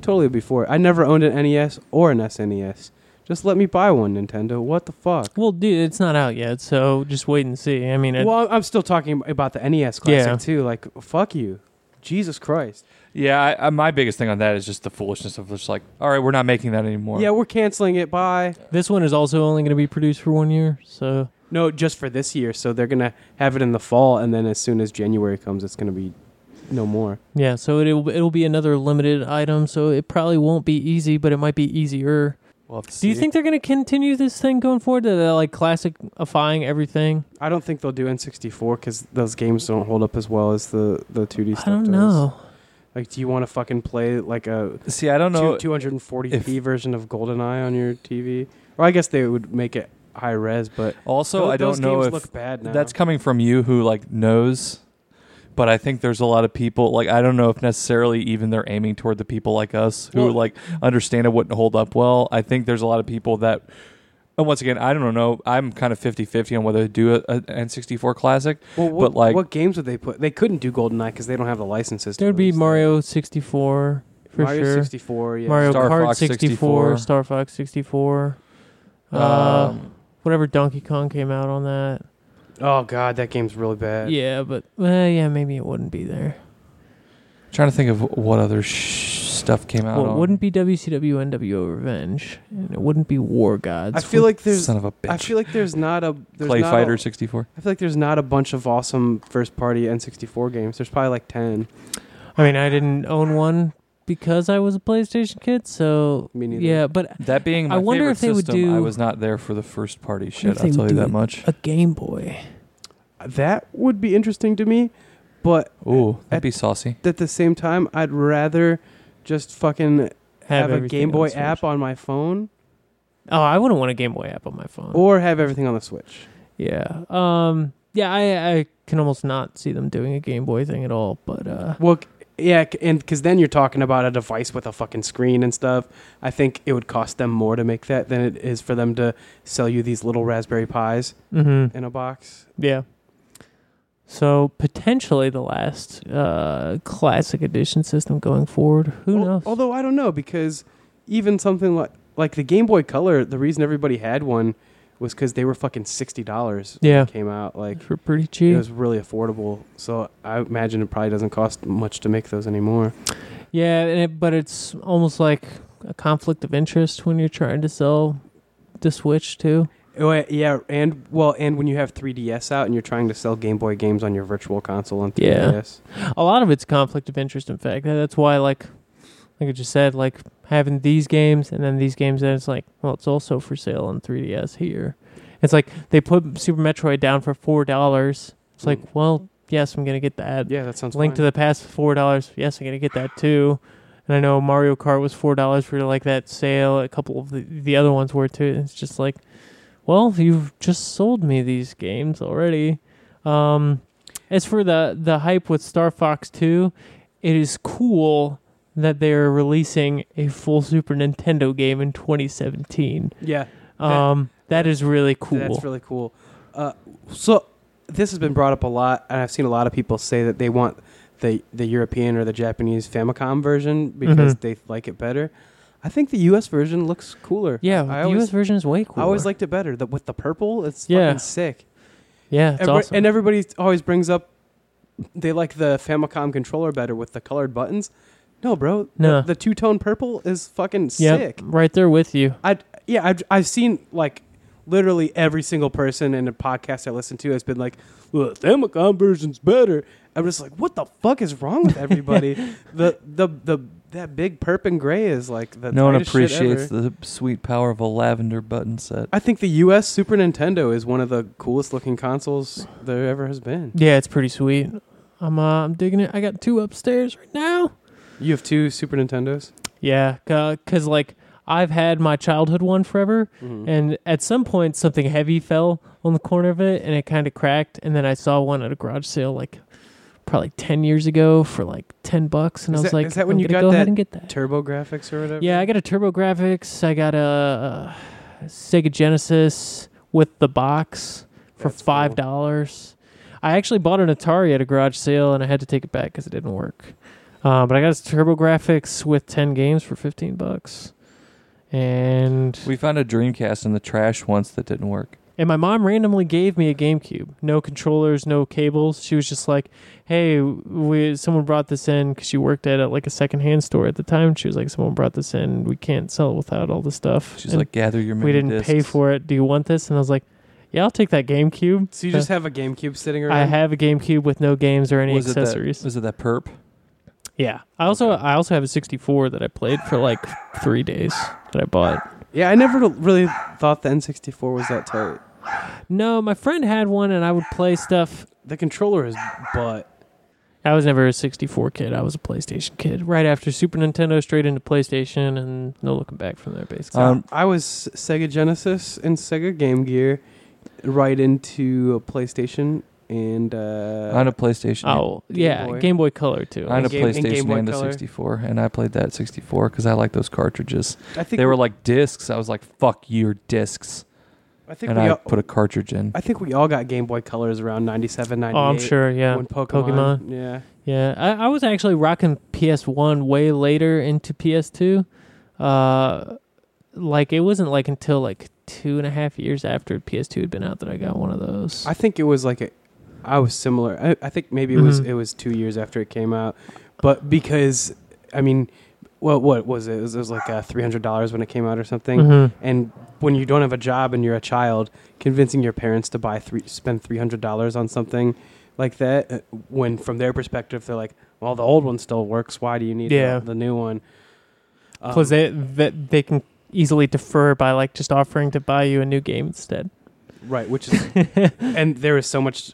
totally before. I never owned an NES or an SNES. Just let me buy one, Nintendo. What the fuck? well, dude, it's not out yet, so just wait and see. I mean, it, Well, I'm still talking about the NES Classic Yeah. too. Like, fuck you, Jesus Christ. Yeah, I, I, my biggest thing on that is just the foolishness of just like, all right, we're not making that anymore. Yeah, we're canceling it. Bye. this one is also only going to be produced for one year, so No, just for this year. So they're gonna have it in the fall, and then as soon as January comes, it's gonna be no more. yeah, so it'll it'll be another limited item. So it probably won't be easy, but it might be easier. We'll have to Do you think they're going to continue this thing going forward? That they're like classifying everything? I don't think they'll do N64 because those games don't hold up as well as the the 2D stuff I don't does. know. Like, do you want to fucking play like a See, I don't know. 240p if- version of GoldenEye on your TV? Or I guess they would make it high res, but also, tho- I don't know games if look bad now. that's coming from you who like knows. But I think there's a lot of people like I don't know if necessarily even they're aiming toward the people like us who Well- like understand it wouldn't hold up well. I think there's a lot of people that and once again, I don't know. I'm kind of 50-50 on whether to do a, a N64 classic. well, what, but, like- what games would they put? They couldn't do GoldenEye because they don't have the licenses. There would be. Mario 64 for Mario sure. 64, yeah. Mario Star Kart Fox 64, 64. Star Fox 64. Uh, Um, whatever Donkey Kong came out on that. Oh god, that game's really bad. Yeah, but well, yeah, maybe it wouldn't be there. trying to think of what other sh- stuff came out. Well, it on. wouldn't be WCW NWO Revenge, and it wouldn't be War Gods. I feel like there's. son of a bitch. I feel like there's not a there's Clay not Fighter A, 64. I feel like there's not a bunch of awesome first party N64 games. There's probably like ten. I mean, I didn't own one because I was a PlayStation kid, so Me neither. yeah. But That being my I wonder favorite if they would system, I was not there for the first party shit. I'll tell you that much. a Game Boy. That would be interesting to me, but Ooh, at- that'd be saucy. at the same time, I'd rather just fucking have, a everything Game on Boy Switch. app on my phone Oh, I wouldn't want a Game Boy app on my phone. or have everything on the Switch. yeah. Um. Yeah. I I can almost not see them doing a Game Boy thing at all. But uh. Well, c- yeah, and because then you're talking about a device with a fucking screen and stuff. I think it would cost them more to make that than it is for them to sell you these little Raspberry Pis Mm-hmm. in a box. Yeah. So potentially the last uh, classic edition system going forward. Who Al- knows? Although I don't know because even something like like the Game Boy Color, the reason everybody had one was because they were fucking sixty dollars. Yeah. came out like for pretty cheap. it was really affordable. So I imagine it probably doesn't cost much to make those anymore. Yeah, and it, but it's almost like a conflict of interest when you're trying to sell the Switch too. Oh, eh, yeah, and well, and when you have 3DS out and you're trying to sell Game Boy games on your Virtual Console on 3DS. Yeah. A lot of it's conflict of interest. In fact, that's why like like I just said, like having these games and then these games, and it's like, well, it's also for sale on 3DS here. It's like they put Super Metroid down for four dollars. It's like, Mm. well, yes, I'm gonna get that. Yeah, that sounds Link to the Past four dollars. Yes, I'm gonna get that too. And I know Mario Kart was four dollars for like that sale. A couple of the, the other ones were too. It's just like, well, you've just sold me these games already. Um, as for the the hype with Star Fox Two, it is cool that they're releasing a full Super Nintendo game in 2017. Yeah, Um, that is really cool. that's really cool. Uh, so this has been brought up a lot, and I've seen a lot of people say that they want the the European or the Japanese Famicom version because Mhm. they like it better. I think the U.S. version looks cooler. yeah, I the always, US version is way cooler. I always liked it better. The, with the purple, it's Yeah. fucking sick. yeah, it's Every- awesome. And everybody always brings up they like the Famicom controller better with the colored buttons. No, bro. No. The, the two tone purple is fucking Yep, sick. right there with you. I yeah, I've I've seen like literally every single person in a podcast I listen to has been like, "Well, the Famicom version's better." I'm just like, "What the fuck is wrong with everybody?" [LAUGHS] the the the that big perp and gray is like the no one tightest shit appreciates ever. the sweet power of a lavender button set. I think the U.S. Super Nintendo is one of the coolest looking consoles there ever has been. Yeah, it's pretty sweet. I'm uh, I'm digging it. I got two upstairs right now. You have two Super Nintendos. Yeah, because like I've had my childhood one forever, Mhm. and at some point something heavy fell on the corner of it, and it kind of cracked. And then I saw one at a garage sale like probably ten years ago for like ten bucks, and Is I was that- like, is that when I'm you got go ahead that and get that? TurboGrafx or whatever. Yeah, I got a TurboGrafx. I got a, uh Sega Genesis with the box for That's five dollars. I actually bought an Atari at a garage sale, and I had to take it back because it didn't work. Uh, but I got a TurboGrafx with ten games for fifteen bucks, and We found a Dreamcast in the trash once that didn't work. and my mom randomly gave me a GameCube. No controllers, no cables. She was just like, "Hey, we someone brought this in because she worked at a, like a secondhand store at the time. She was like, someone brought this in. We can't sell it without all the stuff." She's And like, gather your. "We mini didn't pay discs." for it. Do you want this?" And I was like, "Yeah, I'll take that GameCube." So you just have a GameCube sitting around. I have a GameCube with no games or any Was it that- accessories. was it that perp? Yeah, I also I also have a 64 that I played for like three days that I bought. Yeah, I never really thought the N64 was that tight. No, my friend had one, and I would play stuff The controller is butt. I was never a 64 kid. I was a PlayStation kid. Right after Super Nintendo, straight into PlayStation, and no looking back from there, basically. Um, I was Sega Genesis and Sega Game Gear, right into a PlayStation and uh, on a PlayStation. oh, Game yeah, Boy. Game Boy Color, too. on a and Game- and Game PlayStation Boy and, a Color. 64, and I played that 64 because I like those cartridges. I think They were like discs. I was like, "Fuck your discs," I think and we I all, put a cartridge in. I think we all got Game Boy Colors around 97, 98. oh, I'm sure, yeah. When Pokemon, Pokemon. Yeah. Yeah, I, I was actually rocking PS1 way later into PS2. Uh, like, it wasn't like until like two and a half years after PS2 had been out that I got one of those. I think it was like a. I was similar. I, I think maybe it was Mhm. it was two years after it came out, but because I mean, well, what was it? It was, it was like uh, three hundred dollars when it came out or something. Mhm. And when you don't have a job and you're a child, convincing your parents to buy three spend three hundred dollars on something like that, uh, when from their perspective they're like, well, the old one still works. Why do you need Yeah. the, the new one? Um, Plus, they, that they can easily defer by like just offering to buy you a new game instead. right, which is [LAUGHS] and there is so much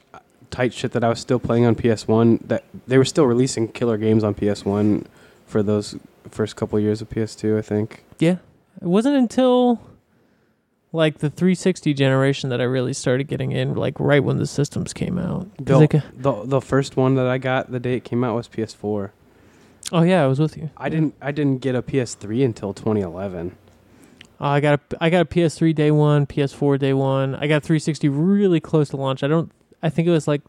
tight shit that I was still playing on PS1 that they were still releasing killer games on PS1 for those first couple years of PS2, I think. Yeah. It wasn't until like the 360 generation that I really started getting in, like right when the systems came out. The, they ca- the the first one that I got the day it came out was PS4. oh yeah, I was with you. I didn't I didn't get a PS3 until 2011. Uh, I got a I got a PS3 day one, PS4 day one. I got 360 really close to launch. I don't. I think it was like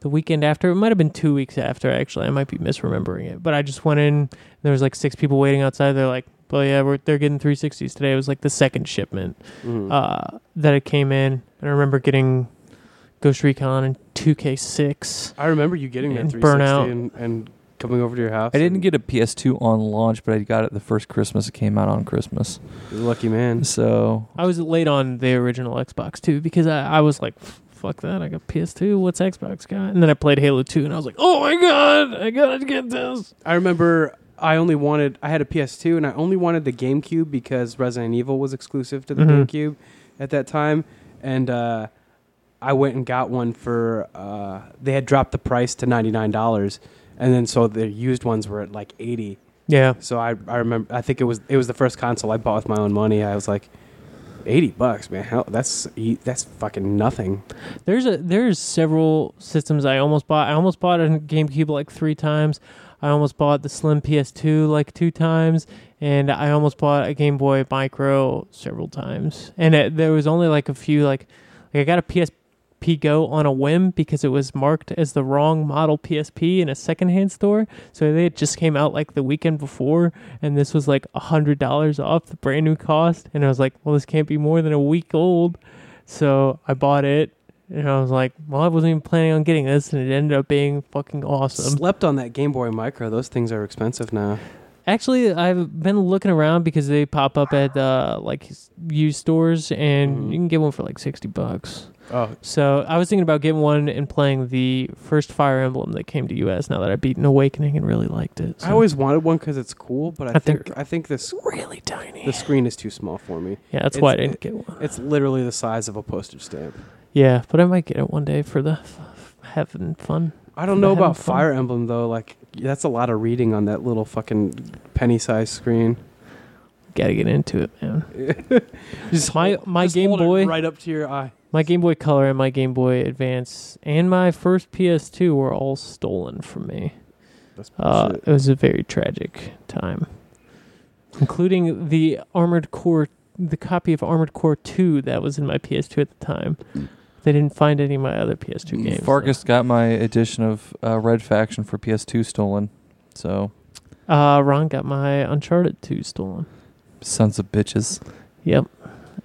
the weekend after. It might have been two weeks after. Actually, I might be misremembering it. But I just went in. There was like six people waiting outside. They're like, "Well, yeah, we're they're getting 360s today." It was like the second shipment. Mhm. uh, that it came in. And I remember getting Ghost Recon and 2K6. I remember you getting that and 360 Burnout. and, and coming over to your house. I didn't get a PS2 on launch, but I got it the first Christmas it came out on Christmas. You're lucky man. So I was late on the original Xbox too because I, I was like, fuck that. I got PS2. What's Xbox got? And then I played Halo 2 and I was like, oh my God, I gotta get this. I remember I only wanted I had a PS2 and I only wanted the GameCube because Resident Evil was exclusive to the Mhm. GameCube at that time and uh, I went and got one for uh, they had dropped the price to $99 and then so the used ones were at like 80. Yeah. So I I remember I think it was it was the first console I bought with my own money. I was like 80 bucks, man. Hell, that's that's fucking nothing. There's a there's several systems I almost bought. I almost bought a GameCube like three times. I almost bought the Slim PS2 like two times, and I almost bought a Game Boy Micro several times. And it, there was only like a few like like I got a PSP Go on a whim because it was marked as the wrong model PSP in a secondhand store. So they had just came out like the weekend before, and this was like a hundred dollars off the brand new cost. And I was like, well, this can't be more than a week old. So I bought it, and I was like, well, I wasn't even planning on getting this, and it ended up being fucking awesome. Slept on that Game Boy Micro. Those things are expensive now. Actually, I've been looking around because they pop up at uh, like used stores, and Mhm. you can get one for like sixty bucks. Oh, So I was thinking about getting one and playing the first Fire Emblem that came to US. Now that I've beaten Awakening and really liked it, I always wanted one because it's cool, but I, I think think- I think this really tiny. the screen is too small for me. yeah, that's why I didn't get one. It's literally the size of a postage stamp. Yeah, but I might get it one day for the f- having fun. I don't know about fun. Fire Emblem though. Like that's a lot of reading on that little fucking penny-sized screen. Got to get into it, man. [LAUGHS] just My- my Game it Boy- right up to your eye. My Game Boy Color and my Game Boy Advance and my first PS2 were all stolen from me. That's Uh, bullshit. it was a very tragic time, including the Armored Core, the copy of Armored Core 2 that was in my PS2 at the time. They didn't find any of my other PS2 games. Fargus got my edition of uh, Red Faction for PS2 stolen. So, Uh, Ron got my Uncharted 2 stolen. sons of bitches. Yep.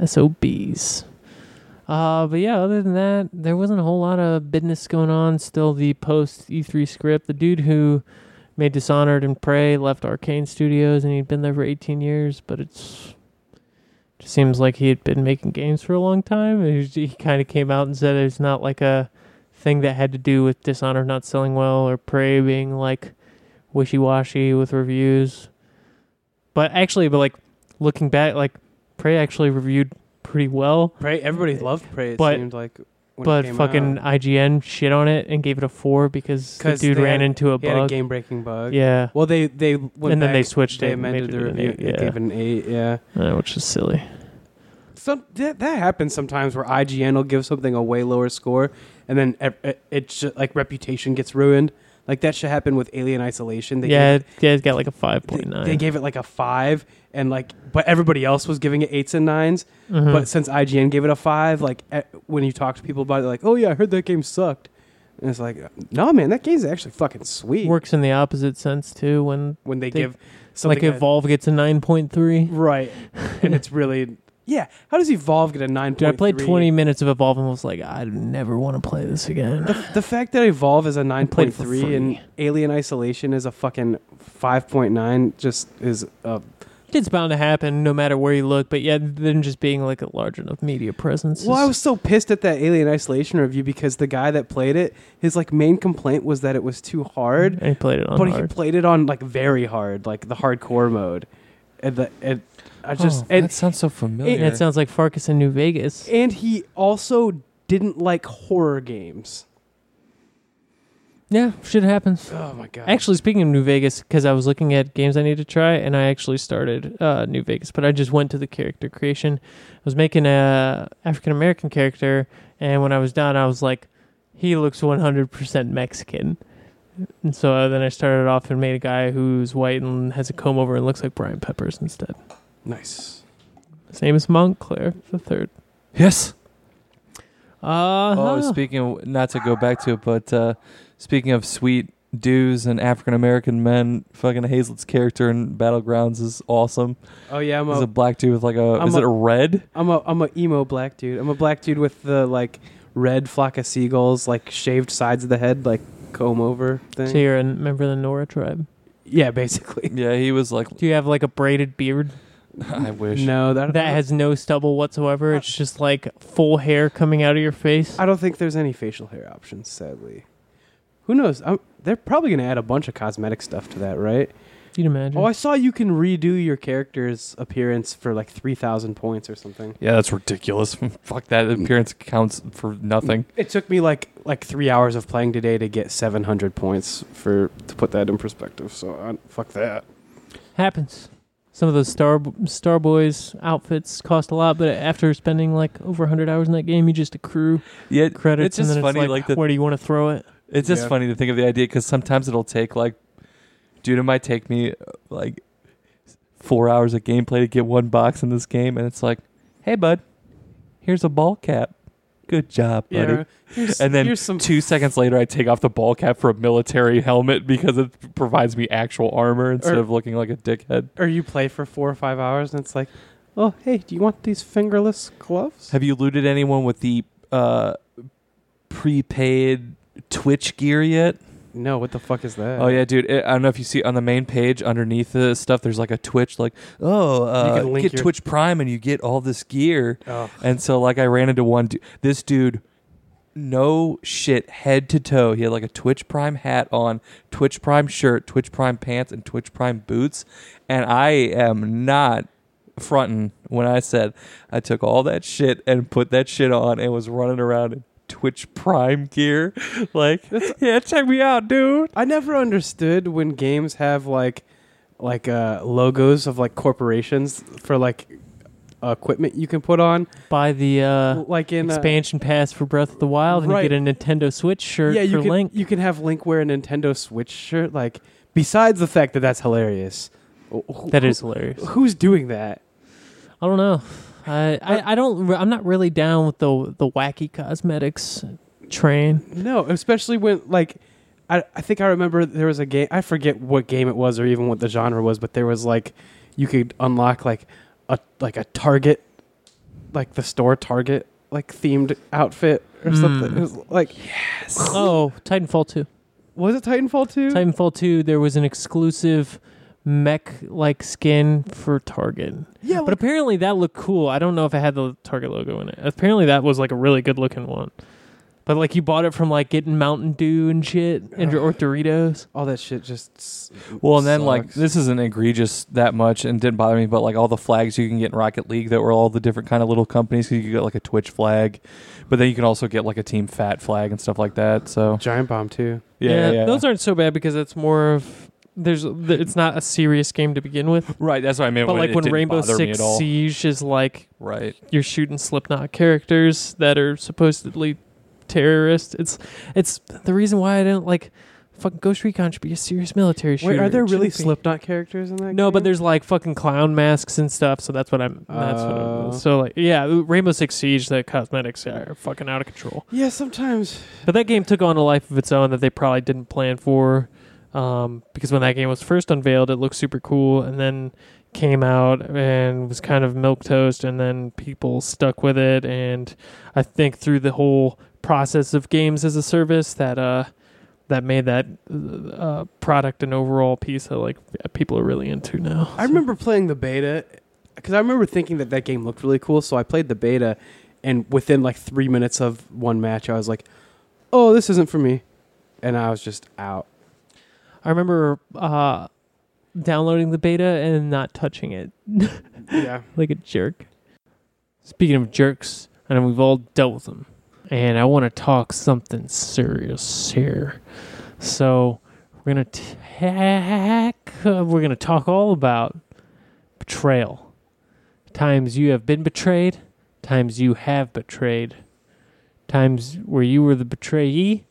SOBs. Uh, but yeah, other than that, there wasn't a whole lot of business going on. Still, the post E3 script. The dude who made Dishonored and Prey left Arkane Studios, and he'd been there for 18 years. But it's just seems like he had been making games for a long time. He, kind of came out and said it's not like a thing that had to do with Dishonored not selling well or Prey being like wishy-washy with reviews. But actually, but like looking back, like Prey actually reviewed pretty well, Prey. Everybody loved Prey. It But- seemed like. But fucking out. IGN shit on it and gave it a four because the dude ran had- into a bug. game-breaking bug. Yeah, Well, they they went and then they switched They it, and made amended the review. yeah. gave it an eight. Yeah. Uh, which is silly. So that, that happens sometimes where IGN will give something a way lower score, and then it, it, it's just, like reputation gets ruined. Like that should happen with Alien Isolation. They yeah, gave it, yeah, it's got like a five point nine. they, gave it like a five, and like, but everybody else was giving it eights and 9s Mm-hmm. But since IGN gave it a five, like eh, when you talk to people about it, they're like, oh yeah, I heard that game sucked. And it's like, no man, that game's actually fucking sweet. works in the opposite sense too. When when they, they- give something like a- Evolve gets a nine point three. right, and it's really yeah. How does Evolve get a nine? Dude, I played twenty minutes of Evolve and was like, I never want to play this again. The, the fact that Evolve is a nine played point it for and. Alien Isolation is a fucking five point nine just is uh It's bound to happen no matter where you look, but yeah, then just being like a large enough media presence. well, I was so pissed at that Alien Isolation review because the guy that played it, his like main complaint was that it was too hard, and he played it on but he played it on like very hard, like the hardcore mode, and the and I just oh, and that sounds so familiar. And it sounds like Farkas in New Vegas. and he also didn't like horror games. Yeah, shit happens. Oh my god! Actually, speaking of New Vegas, because I was looking at games I need to try, and I actually started uh, New Vegas, but I just went to the character creation. I was making a African American character, and when I was done, I was like, he looks 100% Mexican. And so uh, then I started off and made a guy who's white and has a comb over and looks like Brian Peppers instead. Nice. His name is Montclair the third. yes. Uh, Oh, speaking of, not to go back to it, but uh, speaking of sweet dudes and African American men, fucking Hazlett's character in Battlegrounds is awesome. Oh yeah, I'm He's a a black dude with like a. I'm is a- it a red? I'm a I'm a emo black dude. I'm a black dude with the like red flock of seagulls, like shaved sides of the head, like comb over thing. so you're a member of the Nora tribe. yeah, basically. [LAUGHS] Yeah, he was like. Do you have like a braided beard? [LAUGHS] I wish. No, that that has no stubble whatsoever. It's uh, just like full hair coming out of your face. I don't think there's any facial hair options, sadly. Who knows? i they're probably gonna add a bunch of cosmetic stuff to that, right? You'd imagine. Oh, I saw you can redo your character's appearance for like three thousand points or something. Yeah, that's ridiculous. [LAUGHS] Fuck that mm. appearance counts for nothing. Mm. It took me like like three hours of playing today to get seven hundred points for to put that in perspective. So uh, fuck that. Happens. Some of those Star Star Boys outfits cost a lot, but after spending like over 100 hours in that game, you just accrue Yeah, credits. It's just and then funny, it's like, like, the, where do you want to throw it? It's just Yeah. funny to think of the idea because sometimes it'll take like, dude, it might take me uh, like four hours of gameplay to get one box in this game, and it's like, hey, bud, here's a ball cap. Good job, buddy. Yeah, And then some Two seconds later, I take off the ball cap for a military helmet because it provides me actual armor instead Or- of looking like a dickhead. or you play for four or five hours and it's like, oh hey, do you want these fingerless gloves? Have you looted anyone with the uh, prepaid Twitch gear yet? No, what the fuck is that? Oh yeah, dude. It, I don't know if you see on the main page underneath the stuff. There's like a Twitch, like oh, uh, can link get your- Twitch Prime and you get all this gear. Oh. And so like I ran into one. Du- this dude, no shit, head to toe. He had like a Twitch Prime hat on, Twitch Prime shirt, Twitch Prime pants, and Twitch Prime boots. And I am not fronting when I said I took all that shit and put that shit on and was running around in Twitch Prime gear. [LAUGHS] Like, yeah, check me out, dude. I never understood when games have like like uh logos of like corporations for like equipment you can put on Buy the uh, like in uh, expansion pass for Breath of the Wild, and Right. you get a Nintendo Switch shirt yeah, you for can Link. you can have Link wear a Nintendo Switch shirt like besides the fact that that's hilarious. wh- That who- is hilarious. Who's doing that? I don't know. I, I, I don't. I'm not really down with the the wacky cosmetics train. No, especially when like I I think I remember there was a game I forget what game it was or even what the genre was, but there was like you could unlock like a like a Target like the store Target like themed outfit or something. Mm. It was like yes. Oh, Titanfall two. was it Titanfall 2? Titanfall two. There was an exclusive mech like skin for Target. yeah, But like, apparently that looked cool. I don't know if it had the Target logo in it. Apparently that was like a really good looking one. But like you bought it from like getting Mountain Dew and shit and or Doritos. all that shit just s- Well, and then like this isn't egregious that much and didn't bother me, but like all the flags you can get in Rocket League that were all the different kind of little companies. So you could get like a Twitch flag, but then you can also get like a Team Fat flag and stuff like that. So Giant Bomb too. yeah, yeah, those aren't so bad because it's more of there's it's not a serious game to begin with. right. That's what I meant. But when like when Rainbow Six. Siege is like right? you're shooting Slipknot characters that are supposedly terrorists. It's it's the reason why I don't like fucking Ghost Recon should be a serious military shooter. Wait, are there really shouldn't. Slipknot characters in that? No, but there's like fucking clown masks and stuff. So that's what I'm. That's what Oh. I'm, so like yeah, Rainbow Six Siege. The cosmetics are fucking out of control. yeah. Sometimes But that game took on a life of its own that they probably didn't plan for. Um, because when that game was first unveiled, it looked super cool, and then came out and was kind of milk toast, and then people stuck with it. And I think through the whole process of games as a service, that uh, that made that uh, product an overall piece that like people are really into now. I remember playing the beta because I remember thinking that that game looked really cool. So I played the beta, and within like three minutes of one match, I was like, "Oh, this isn't for me," and I was just out. I remember uh, downloading the beta and not touching it. [LAUGHS] yeah. like a jerk. Speaking of jerks, I know we've all dealt with them, and I want to talk something serious here. So we're gonna tack. Uh, we're gonna talk all about betrayal. Times you have been betrayed. Times you have betrayed. Times where you were the betrayee,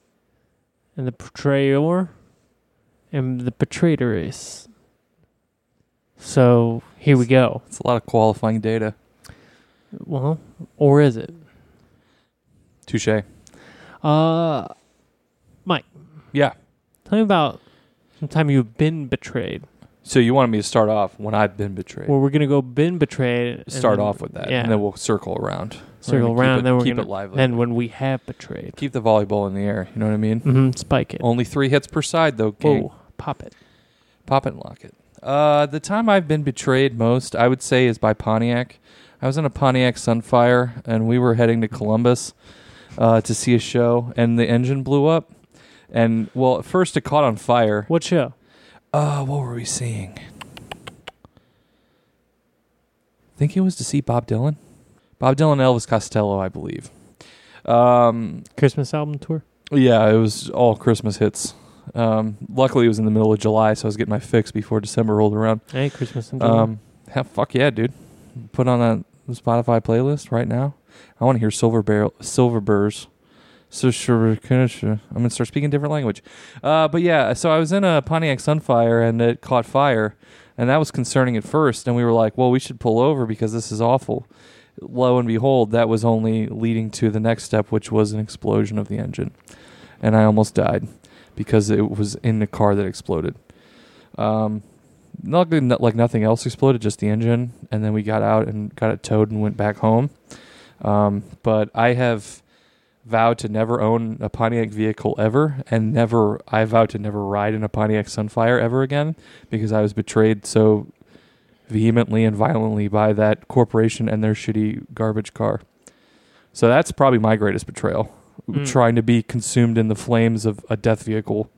and the betrayer, and the betrateress. So here we go. It's a lot of qualifying data. Well, or is it? Touche. Uh, Mike. Yeah. tell me about some time you've been betrayed. So you wanted me to start off when I've been betrayed. Well, we're gonna go been betrayed. start then- off with that, Yeah. and then we'll circle around. Circle around. it- then we're keep gonna it lively. then when we have betrayed. keep the volleyball in the air. You know what I mean? Mm-hmm, spike it. Only three hits per side, though. King. Whoa, pop it. Pop it and lock it. Uh, the time I've been betrayed most, I would say, is by Pontiac. I was in a Pontiac Sunfire, and we were heading to Columbus uh, to see a show, and the engine blew up. And well, at first it caught on fire. What show? Uh, what were we seeing? I think it was to see Bob Dylan. Bob Dylan, Elvis Costello, I believe. Um, Christmas album tour. yeah, it was all Christmas hits. Um, luckily, it was in the middle of July, so I was getting my fix before December rolled around. Hey, Christmas and. Um, yeah, fuck yeah, dude. Put on that Spotify playlist right now. I want to hear Silver Barrel, Silver Burrs. So sure, I'm gonna start speaking different language. Uh, but yeah, so I was in a Pontiac Sunfire and it caught fire, and that was concerning at first. And we were like, well, we should pull over because this is awful. Lo and behold, that was only leading to the next step, which was an explosion of the engine, and I almost died because it was in the car that exploded. Um, not good, like nothing else exploded, just the engine, and then we got out and got it towed and went back home. Um, but I have vowed to never own a Pontiac vehicle ever, and never I vowed to never ride in a Pontiac Sunfire ever again because I was betrayed so vehemently and violently by that corporation and their shitty garbage car. So that's probably my greatest betrayal. Mm. Trying to be consumed in the flames of a death vehicle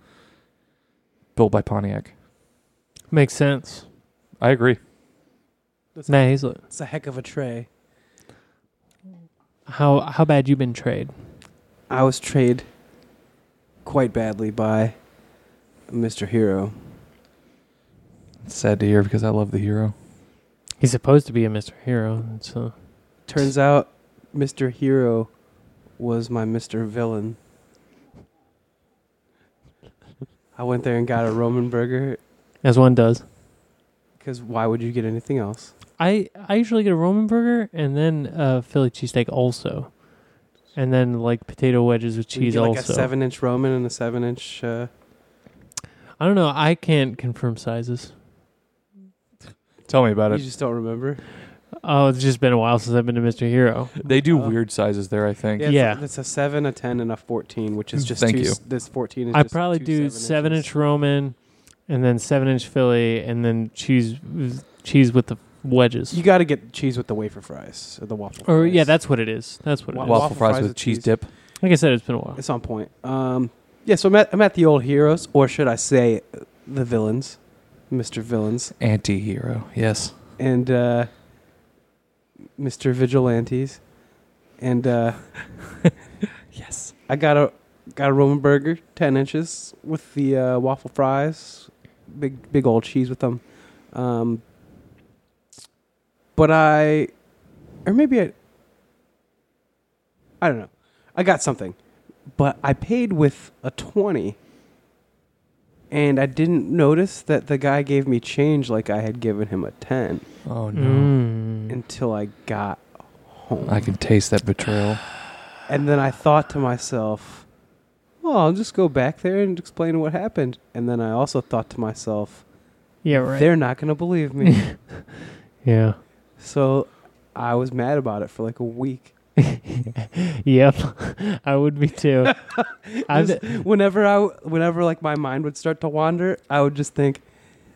built by Pontiac. Makes sense. I agree. That's, Matt Hazlett, that's a heck of a tray. how how bad you been trade? I was trade quite badly by Mr. Hero. It's sad to hear because I love the hero. He's supposed to be a Mr. Hero, so Turns out Mr. Hero was my Mr. Villain. I went there and got a Roman burger as one does. because why would you get anything else? I I usually get a Roman burger and then a Philly cheesesteak also, and then like potato wedges with You cheese get like also. a seven-inch Roman and a seven-inch. Uh, I don't know. I can't confirm sizes. Tell me about it. you it. just don't remember. Oh, it's just been a while since I've been to Mr. Hero. They do Oh. weird sizes there, I think. Yeah, it's, Yeah. A, it's a seven, a ten, and a fourteen, which is [LAUGHS] just Thank two, you. This fourteen is. I just probably two do seven seven inches. inch Roman, and then seven inch Philly, and then cheese cheese with the wedges. You got to get cheese with the wafer fries or the waffle. or fries. yeah, that's what it is. That's what it Wa- Waffle, Waffle fries, fries with with cheese cheese. dip. Like I said, it's been a while. It's on point. Um, yeah, so I'm at, I'm at the old heroes, or should I say, uh, the villains, Mr. Villains, Anti hero. Yes. and uh, Mr. Vigilantes, and uh, [LAUGHS] Yes. I got a got a Roman burger, ten inches, with the uh, waffle fries, big big old cheese with them. Um, but I, or maybe I, I don't know. I got something, but I paid with a twenty, and I didn't notice that the guy gave me change like I had given him a ten Oh no. Mm. until I got home. I can taste that betrayal. [SIGHS] And then I thought to myself, well, I'll just go back there and explain what happened. And then I also thought to myself, yeah, right. they're not going to believe me. [LAUGHS] yeah. so I was mad about it for like a week. [LAUGHS] Yep. I would be too. [LAUGHS] I've, Just whenever I, whenever like my mind would start to wander, I would just think,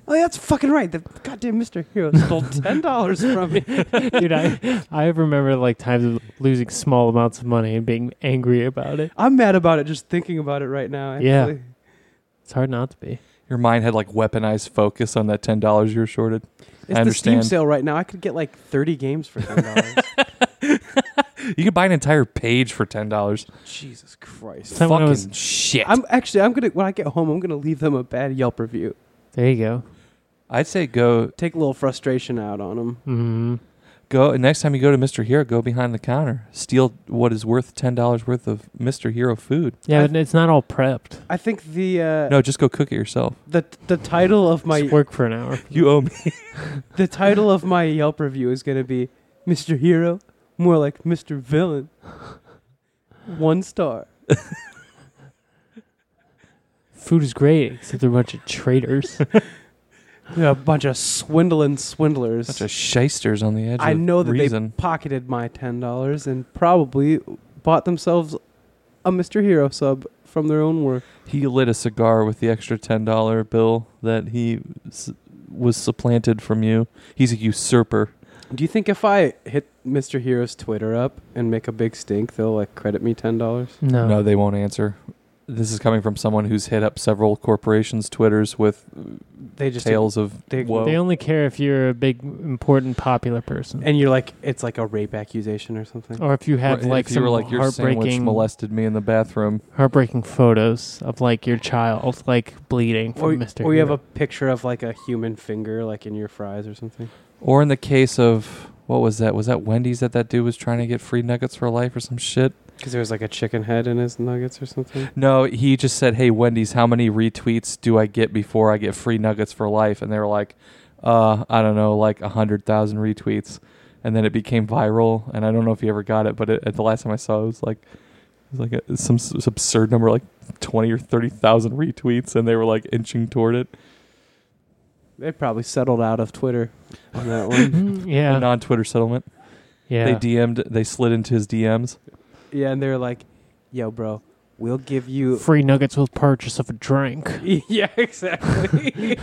oh, yeah, that's fucking right. The goddamn Mr. Hero stole [LAUGHS] $10 from me. dude, I I remember like times of losing small amounts of money and being angry about it. I'm mad about it just thinking about it right now. Actually. Yeah. It's hard not to be. Your mind had like weaponized focus on that ten dollars you were shorted. It's I the Steam sale right now. I could get like 30 games for $10. You could buy an entire page for ten dollars. Jesus Christ. Time when I Fucking was- shit. I'm actually I'm gonna when I get home I'm gonna leave them a bad Yelp review. There you go. I'd say go Take a little frustration out on them. hmm go next time you go to Mr. Hero, go behind the counter. Steal what is worth ten dollars worth of Mr. Hero food. Yeah, I- but it's not all prepped. I think the uh, No, just go cook it yourself. the the title of my Just work for an hour. You owe me. [LAUGHS] the title of my Yelp review is gonna be Mr. Hero, more like Mr. Villain. One star. [LAUGHS] Food is great, except they're a bunch of traitors. [LAUGHS] Yeah, a bunch of swindling swindlers. Bunch of shysters on the edge. I of know that reason. they pocketed my ten dollars and probably bought themselves a Mr. Hero sub from their own work. He lit a cigar with the extra ten dollar bill that he s- was supplanted from you. He's a usurper. Do you think if I hit Mr. Hero's Twitter up and make a big stink, they'll like credit me ten dollars? No. No, they won't answer. This is coming from someone who's hit up several corporations' Twitters with They just tales of they- woe. They only care if you're a big, important, popular person, and you're like it's like a rape accusation or something. or if you have Or like if you some were like your sandwich heartbreaking, molested me in the bathroom. heartbreaking photos of like your child like bleeding Or, from Mr. or you have a picture of like a human finger like in your fries or something. Or in the case of what was that? Was that Wendy's that that dude was trying to get free nuggets for life or some shit? Because there was like a chicken head in his nuggets or something. No, he just said, "Hey Wendy's, how many retweets do I get before I get free nuggets for life?" And they were like, "Uh, I don't know, like a hundred thousand retweets." And then it became viral, and I don't know if you ever got it, but it, at the last time I saw it, it was like it was like a, some absurd number, like twenty or thirty thousand retweets, and they were like inching toward it. They probably settled out of Twitter on that one. [LAUGHS] Mhm, yeah, non-Twitter settlement. yeah. They DM'd, they slid into his DMs. yeah, and they're like, yo, bro, we'll give you. [LAUGHS] Free nuggets with purchase of a drink. [LAUGHS] yeah, exactly.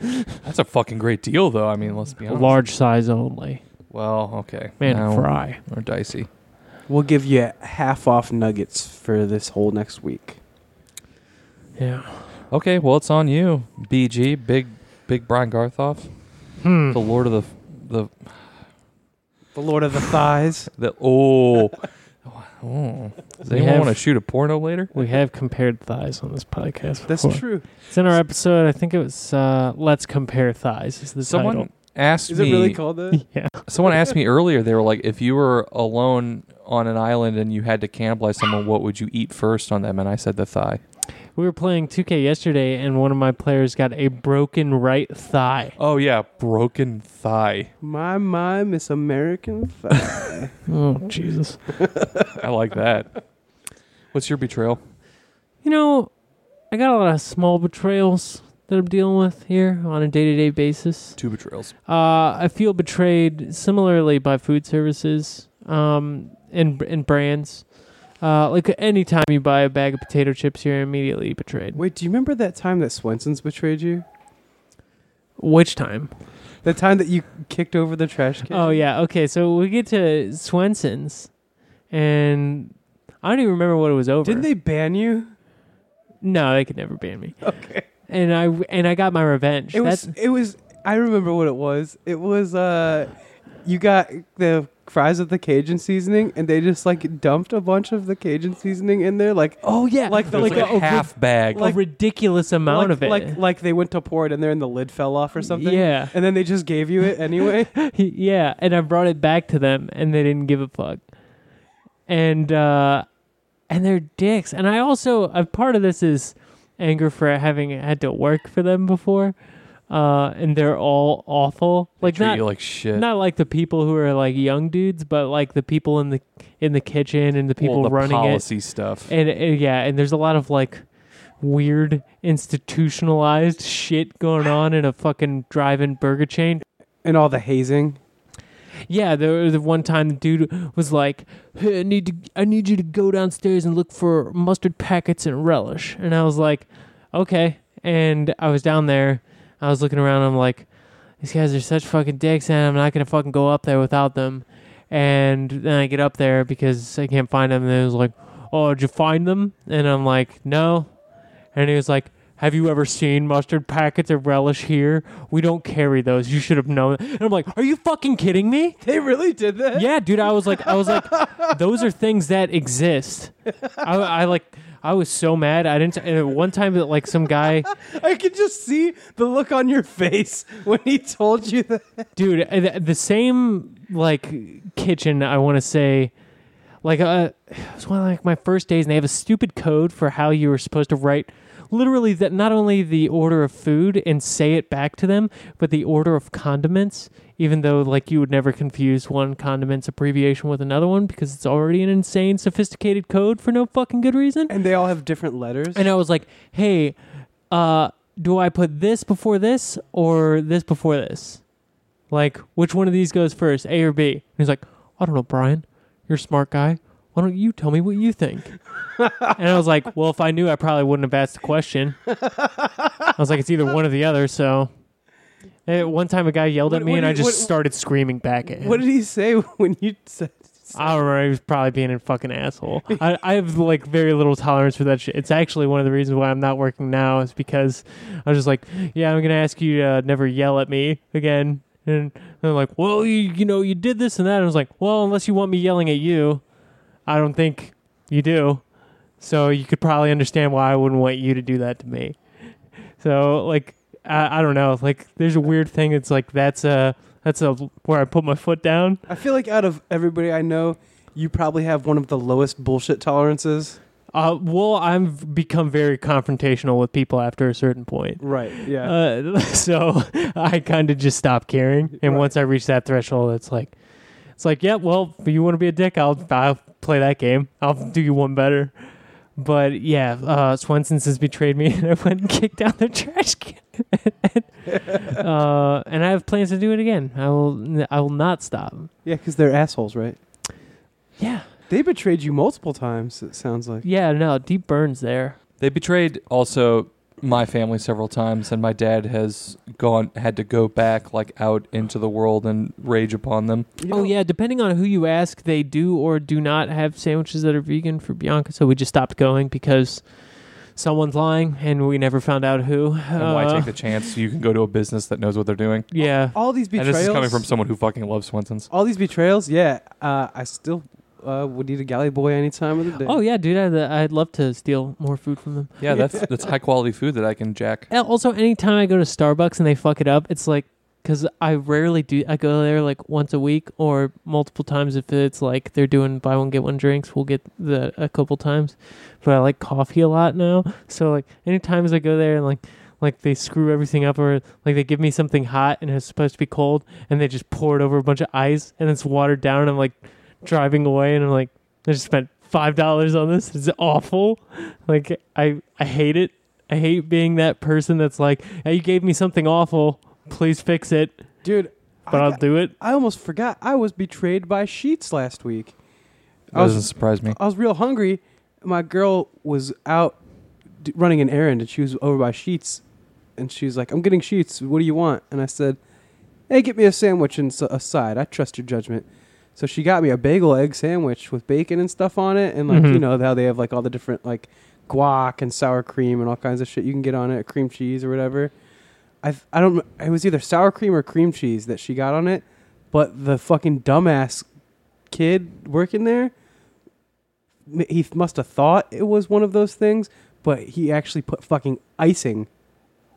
That's a fucking great deal, though. I mean, let's be honest. Large size only. Well, okay. Man, Now fry. We're dicey. we'll give you half off nuggets for this whole next week. Yeah. Okay, well, it's on you, BG, big, big Brian Garthoff, Hmm. the Lord of the, the, The Lord of the Thighs. [LAUGHS] the. Oh, oh. Does We anyone have- want to shoot a porno later? We have compared thighs on this podcast. That's true. It's in our episode. I think it was uh, "Let's Compare Thighs." Is the Someone title? asked Is me. it really called that? [LAUGHS] Yeah. Someone asked me earlier. They were like, if you were alone on an island and you had to cannibalize someone, what would you eat first on them? And I said the thigh. We were playing 2K yesterday, and one of my players got a broken right thigh. Oh yeah, broken thigh. My, my Miss American Thigh. [LAUGHS] Oh Jesus! [LAUGHS] I like that. What's your betrayal? You know, I got a lot of small betrayals that I'm dealing with here on a day-to-day basis. Two betrayals. Uh, I feel betrayed similarly by food services um, and and brands. Uh, like anytime you buy a bag of potato chips, you're immediately betrayed. Wait, do you remember that time that Swenson's betrayed you? Which time? The time that you kicked over the trash can? Oh yeah. Okay. So we get to Swenson's, and I don't even remember what it was over. Didn't they ban you? No, they could never ban me. [LAUGHS] Okay. And I and I got my revenge. It was. It was. I remember what it was. It was. Uh, you got the fries with the Cajun seasoning, and they just like dumped a bunch of the Cajun seasoning in there, like oh yeah, like the- like, like, a, a half bag. a ridiculous amount like, of it. like like they went to pour it in there, and the lid fell off or something. Yeah, And then they just gave you it anyway. [LAUGHS] yeah. And I brought it back to them, and they didn't give a fuck. And uh, and they're dicks. And I also, a part of this is anger for having had to work for them before. Uh, and they're all awful. They Like treat not you like shit. not like the people who are like young dudes, but like the people in the in the kitchen and the people Well, the running it. policy stuff. And, and yeah, and there's a lot of like weird institutionalized shit going on in a fucking drive-in burger chain. and all the hazing. Yeah, the the one time the dude was like, hey, "I need to, I need you to go downstairs and look for mustard packets and relish," and I was like, "Okay." And I was down there, I was looking around. I'm like, "These guys are such fucking dicks, and I'm not gonna fucking go up there without them." And then I get up there because I can't find them. And it was like, "Oh, did you find them?" And I'm like, "No." And he was like, "Have you ever seen mustard packets of relish here? We don't carry those. You should have known." And I'm like, "Are you fucking kidding me?" [LAUGHS] They really did that. yeah, dude. I was like, I was like, [LAUGHS] those are things that exist. I, I like, I was so mad. I didn't. And one time, that like some guy, [LAUGHS] I could just see the look on your face when he told you that. dude, uh, the, the same like kitchen. I want to say, like, uh, it was one of like my first days, and they have a stupid code for how you were supposed to write. Literally, that not only the order of food and say it back to them, but the order of condiments. Even though, like, you would never confuse one condiment's abbreviation with another one because it's already an insane, sophisticated code for no fucking good reason. And they all have different letters. And I was like, "Hey, uh, do I put this before this or this before this? Like, which one of these goes first, A or B?" And he's like, "I don't know, Brian. You're a smart guy. Why don't you tell me what you think?" [LAUGHS] and I was like, "Well, if I knew, I probably wouldn't have asked the question." I was like, "It's either one or the other." So, Eh, one time a guy yelled at me, what and I just what- started screaming back at him. what did he say when you said? I don't remember. He was probably being a fucking asshole. I, I have like very little tolerance for that shit. It's actually one of the reasons why I'm not working now is because I was just like, yeah, I'm gonna ask you to never yell at me again. And they're like, well, you you know, you did this and that. And I was like, well, unless you want me yelling at you, I don't think you do. So you could probably understand why I wouldn't want you to do that to me. So like, I, I don't know. Like, there's a weird thing. It's like that's a that's a where I put my foot down. I feel like out of everybody I know, you probably have one of the lowest bullshit tolerances. Uh, well, I've become very confrontational with people after a certain point. Right. Yeah. Uh, [LAUGHS] so I kind of just stop caring, and Right. once I reach that threshold, it's like, it's like, yeah, well, if you want to be a dick, I'll I'll play that game. I'll do you one better. But yeah, uh, Swenson's has betrayed me, [LAUGHS] and I went and kicked down their trash can. [LAUGHS] uh, and I have plans to do it again. I will. I will not stop. yeah, because they're assholes, right? Yeah, They betrayed you multiple times. It sounds like. Yeah, no, deep burns there. They betrayed also my family several times, and my dad has gone had to go back like out into the world and rage upon them. You oh yeah, depending on who you ask, they do or do not have sandwiches that are vegan for Bianca. So we just stopped going because someone's lying, and we never found out who. And why Uh, take the chance? You can go to a business that knows what they're doing. Yeah, All these And betrayals. this is coming from someone who fucking loves Swenson's. all these betrayals. Yeah. Uh, I still uh, would eat a galley boy any time of the day. Oh yeah, dude, I'd, I'd love to steal more food from them. Yeah, that's that's high quality food that I can jack. [LAUGHS] And also, anytime I go to Starbucks and they fuck it up, it's like because I rarely do. I go there like once a week or multiple times if it's like they're doing buy one get one drinks. We'll get the a couple times, but I like coffee a lot now. So like any times I go there and like like they screw everything up or like they give me something hot and it's supposed to be cold and they just pour it over a bunch of ice and it's watered down and I'm like driving away and I'm like I just spent five dollars on this. It's awful. Like I I hate it. I hate being that person that's like, hey, you gave me something awful. Please fix it. dude. But I, I'll got- do it. I almost forgot. I was betrayed by Sheetz last week. That I was doesn't surprise me. I was real hungry. My girl was out d- running an errand, and she was over by Sheetz, and she was like, "I'm getting Sheetz. What do you want?" And I said, "Hey, get me a sandwich and s- a side. I trust your judgment." So she got me a bagel egg sandwich with bacon and stuff on it, and like Mhm. you know how they have like all the different like guac and sour cream and all kinds of shit you can get on it, cream cheese or whatever. I I don't. Know. It was either sour cream or cream cheese that she got on it, but the fucking dumbass kid working there he must have thought it was one of those things, but he actually put fucking icing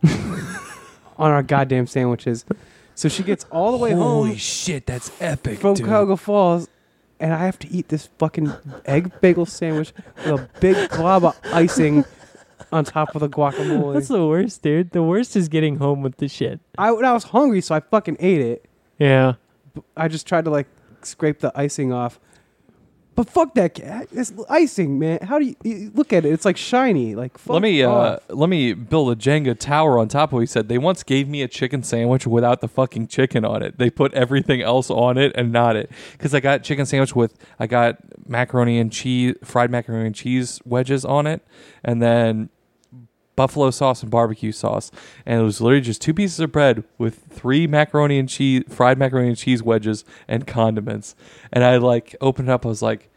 on our goddamn sandwiches. So she gets all the way home Holy shit, that's epic, from Cuyahoga Falls, and I have to eat this fucking egg bagel sandwich with a big glob of icing on top of the guacamole. That's the worst, dude. The worst is getting home with the shit. I, I was hungry, so I fucking ate it. Yeah. I just tried to like scrape the icing off. But fuck that cat. It's icing, man. How do you, you look at it? It's like shiny. Like fuck Let me uh, off. let me build a Jenga tower on top of what he said. They once gave me a chicken sandwich without the fucking chicken on it. They put everything else on it and not it. Because I got chicken sandwich with I got macaroni and cheese, fried macaroni and cheese wedges on it, and then buffalo sauce and barbecue sauce. And it was literally just two pieces of bread with three macaroni and cheese, fried macaroni and cheese wedges and condiments. And I like opened it up. I was like,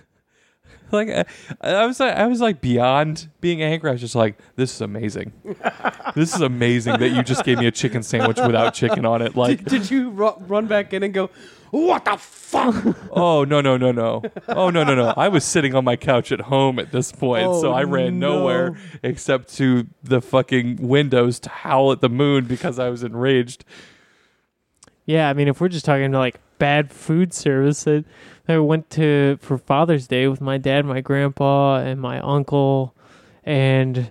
[LAUGHS] like I, I was like I was like beyond being angry. I was just like, this is amazing. [LAUGHS] this is amazing that you just gave me a chicken sandwich without chicken on it. Like, did, did you ru- run back in and go, "What the fuck"? [LAUGHS] oh no no no no, oh no no no. I was sitting on my couch at home at this point, oh, so Oh, I ran no. nowhere except to the fucking windows to howl at the moon because I was enraged. Yeah, I mean, if we're just talking to like bad food service, I, I went to for Father's Day with my dad, my grandpa, and my uncle, and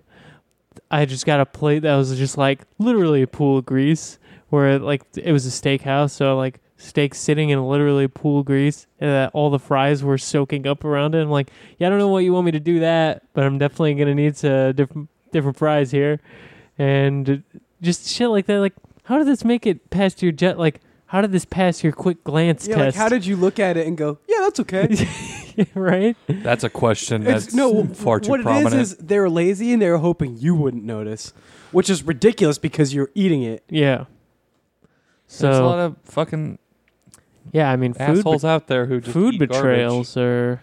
I just got a plate that was just like literally a pool of grease, where like it was a steakhouse, so like steak sitting in literally pool grease, and that all the fries were soaking up around it. I'm like, yeah, I don't know what you want me to do that, but I'm definitely gonna need some uh, different different fries here, and just shit like that. Like, how did this make it past your jet? Like, how did this pass your quick glance Yeah, like test? how did you look at it and go, "Yeah, that's okay"? [LAUGHS] right? That's a question It's- no, far too what prominent. it is is they were lazy and they were hoping you wouldn't notice, which is ridiculous because you're eating it. Yeah. So There's a lot of fucking yeah, I mean, food assholes out there who just food eat garbage. betrayals or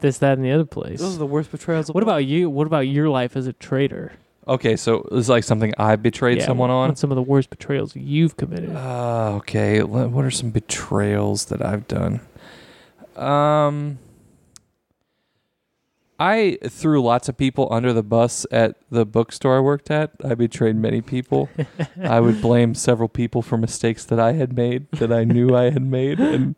this, that, and the other place. Those are the worst betrayals. Of What all. about you? What about your life as a traitor? Okay, so it's like something I betrayed Yeah, someone on. What's some of the worst betrayals you've committed? Uh, okay. What are some betrayals that I've done? Um, I threw lots of people under the bus at the bookstore I worked at. I betrayed many people. [LAUGHS] I would blame several people for mistakes that I had made that I knew I had made, and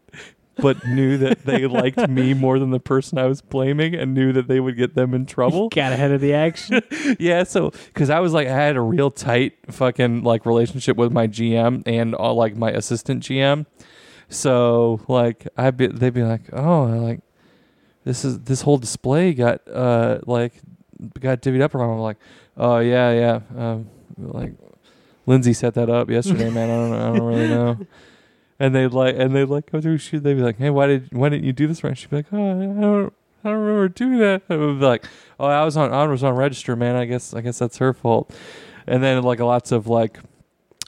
but knew that they liked me more than the person I was blaming, and knew that they would get them in trouble [LAUGHS] Got ahead of the action. [LAUGHS] yeah, so because I was like, I had a real tight fucking like relationship with my GM and all like my assistant GM. So like I'd be, they'd be like, oh, like this is this whole display got uh like got divvied up around. I'm like, oh yeah, yeah, um, like Lindsay set that up yesterday, man. I don't, I don't really know. [LAUGHS] and they'd like and they'd like go through shit. They'd be like, "Hey, why did why didn't you do this right?" She'd be like, "Oh, I don't I don't remember doing that." I would be like, "Oh, I was on I was on register, man. I guess I guess that's her fault." And then like a lots of like,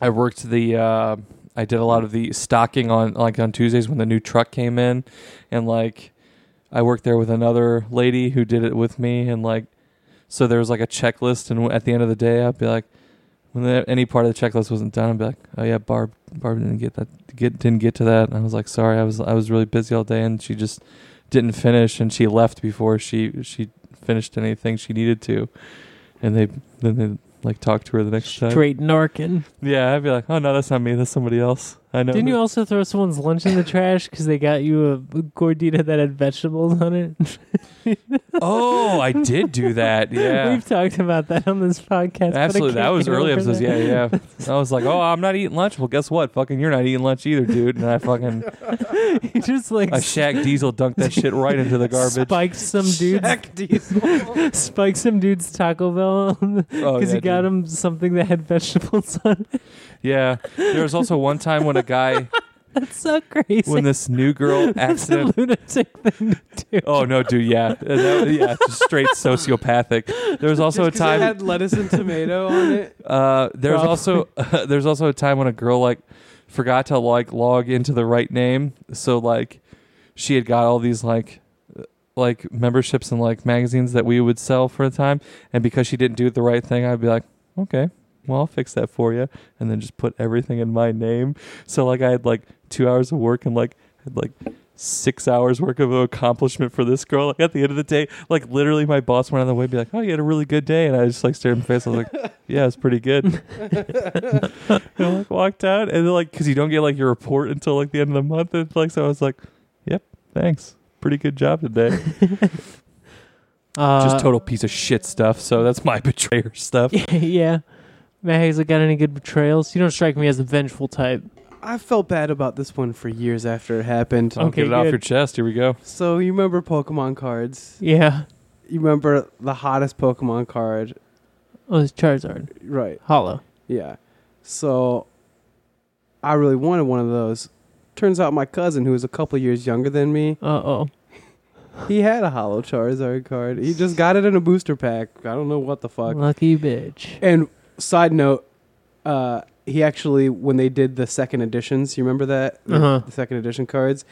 I worked the uh, I did a lot of the stocking on like on Tuesdays when the new truck came in, and like I worked there with another lady who did it with me, and like so there was like a checklist, and at the end of the day, I'd be like, when the, any part of the checklist wasn't done, I'd be like, oh yeah, Barb, Barb didn't get that, get didn't get to that. And I was like, sorry, I was I was really busy all day, and she just didn't finish, and she left before she she finished anything she needed to, and they then they like talk to her the next time. Straight narking. Yeah, I'd be like, oh no, that's not me, that's somebody else. I know. Didn't you also throw someone's lunch in the trash because they got you a gordita that had vegetables on it? [LAUGHS] oh, I did do that. Yeah. We've talked about that on this podcast. Absolutely, that was early episodes. that. Yeah, yeah. [LAUGHS] I was like, "Oh, I'm not eating lunch." Well, guess what? Fucking, you're not eating lunch either, dude. And I fucking, [LAUGHS] he just like I Shaq Diesel dunked that shit right into the garbage. spiked some dudes, Shaq Diesel. spiked some dude's Taco Bell because Oh, yeah, he got dude. him something that had vegetables on it. Yeah, there was also one time when a guy, [LAUGHS] That's so crazy. when this new girl [LAUGHS] That's a accident. lunatic thing to do. Oh no, dude. Yeah, Uh, that- yeah, just straight [LAUGHS] sociopathic. There was also a Just 'cause it time. had lettuce and tomato on it. Uh, there's Probably. also there's also a time when a girl like forgot to like log into the right name, so like she had got all these like uh, like memberships and like magazines that we would sell for a time, and because she didn't do the right thing, I'd be like, okay, [LAUGHS] well I'll fix that for you, and then just put everything in my name. So like I had like two hours of work and like had like six hours work of accomplishment for this girl. Like at the end of the day, like literally my boss went on the way, and be like, "Oh, you had a really good day," and I just like stared in the face. I was like, [LAUGHS] "Yeah, it's pretty good." [LAUGHS] and I like walked out, and then, like because you don't get like your report until like the end of the month, and like so I was like, "Yep, thanks, pretty good job today." Uh, just total piece of shit stuff. So that's my betrayer stuff. yeah. Matt Hazel got any good betrayals? You don't strike me as a vengeful type. I felt bad about this one for years after it happened. I'll Okay, get it off good. your chest. Here we go. So you remember Pokemon cards? Yeah. You remember the hottest Pokemon card, Oh, it's Charizard. right? Holo. Yeah. So I really wanted one of those. Turns out my cousin, who was a couple years younger than me, Uh oh. he had a Holo Charizard card. He just got it in a booster pack. I don't know what the fuck. Lucky bitch. And side note, uh, he actually when they did the second editions, you remember that The- Uh-huh. the second edition cards.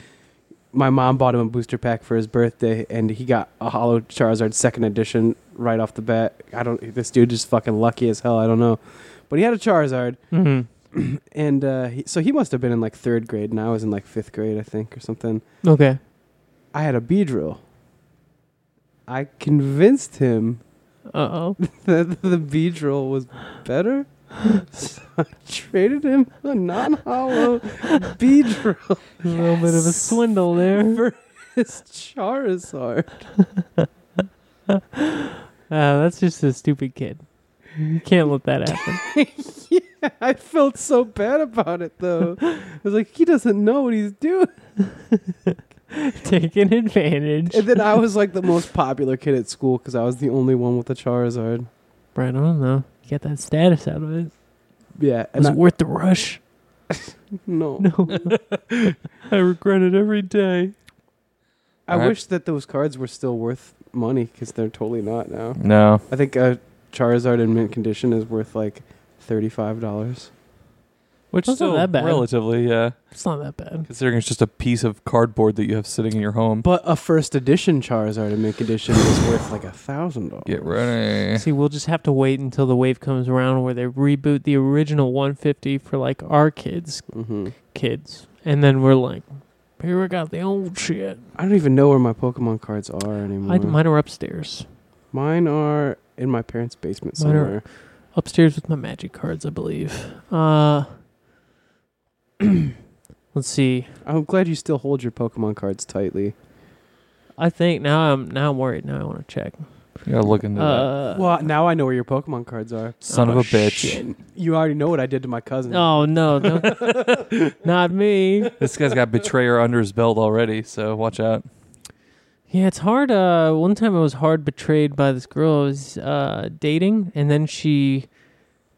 My mom bought him a booster pack for his birthday, and he got a Holo Charizard second edition right off the bat. I don't. This dude is fucking lucky as hell. I don't know, but he had a Charizard, Mm-hmm. [CLEARS THROAT] and uh, he, so he must have been in like third grade, and I was in like fifth grade, I think, or something. Okay. I had a Beedrill. I convinced him Uh oh. [LAUGHS] the Beedrill was better. so [LAUGHS] I traded him a non-holo Beedrill [LAUGHS] A little bit of a swindle there. for his Charizard. Uh, that's just a stupid kid. You can't let that happen. yeah, I felt so bad about it though. I was like, he doesn't know what he's doing. [LAUGHS] Taking advantage. And then I was like the most [LAUGHS] popular kid at school because I was the only one with a Charizard. Right on, though. You get that status out of it. Yeah. And was I, it worth the rush? [LAUGHS] no. No. I regret it every day. I right. wish that those cards were still worth money because they're totally not now. No. I think a Charizard in mint condition is worth like $35. Which is not still that bad. relatively, yeah, It's not that bad. considering it's just a piece of cardboard that you have sitting in your home. But a first edition Charizard in mint condition is worth like a thousand dollars. Get ready. See, we'll just have to wait until the wave comes around where they reboot the original 150 for like our kids, hmm kids, and then we're like, here we got the old shit. I don't even know where my Pokemon cards are anymore. I, mine are upstairs, Mine are in my parents' basement Mine are- somewhere. upstairs with my magic cards, I believe. Uh, [CLEARS THROAT] let's see. I'm glad you still hold your Pokemon cards tightly. I think now I'm now I'm worried. Now I want to check. You gotta look into that. Uh, well, now I know where your Pokemon cards are. Son oh, of a bitch. shit. You already know what I did to my cousin. Oh no, no [LAUGHS] not me. This guy's got betrayer under his belt already, so watch out. Yeah, it's hard. Uh, one time I was hard betrayed by this girl I was uh, dating, and then she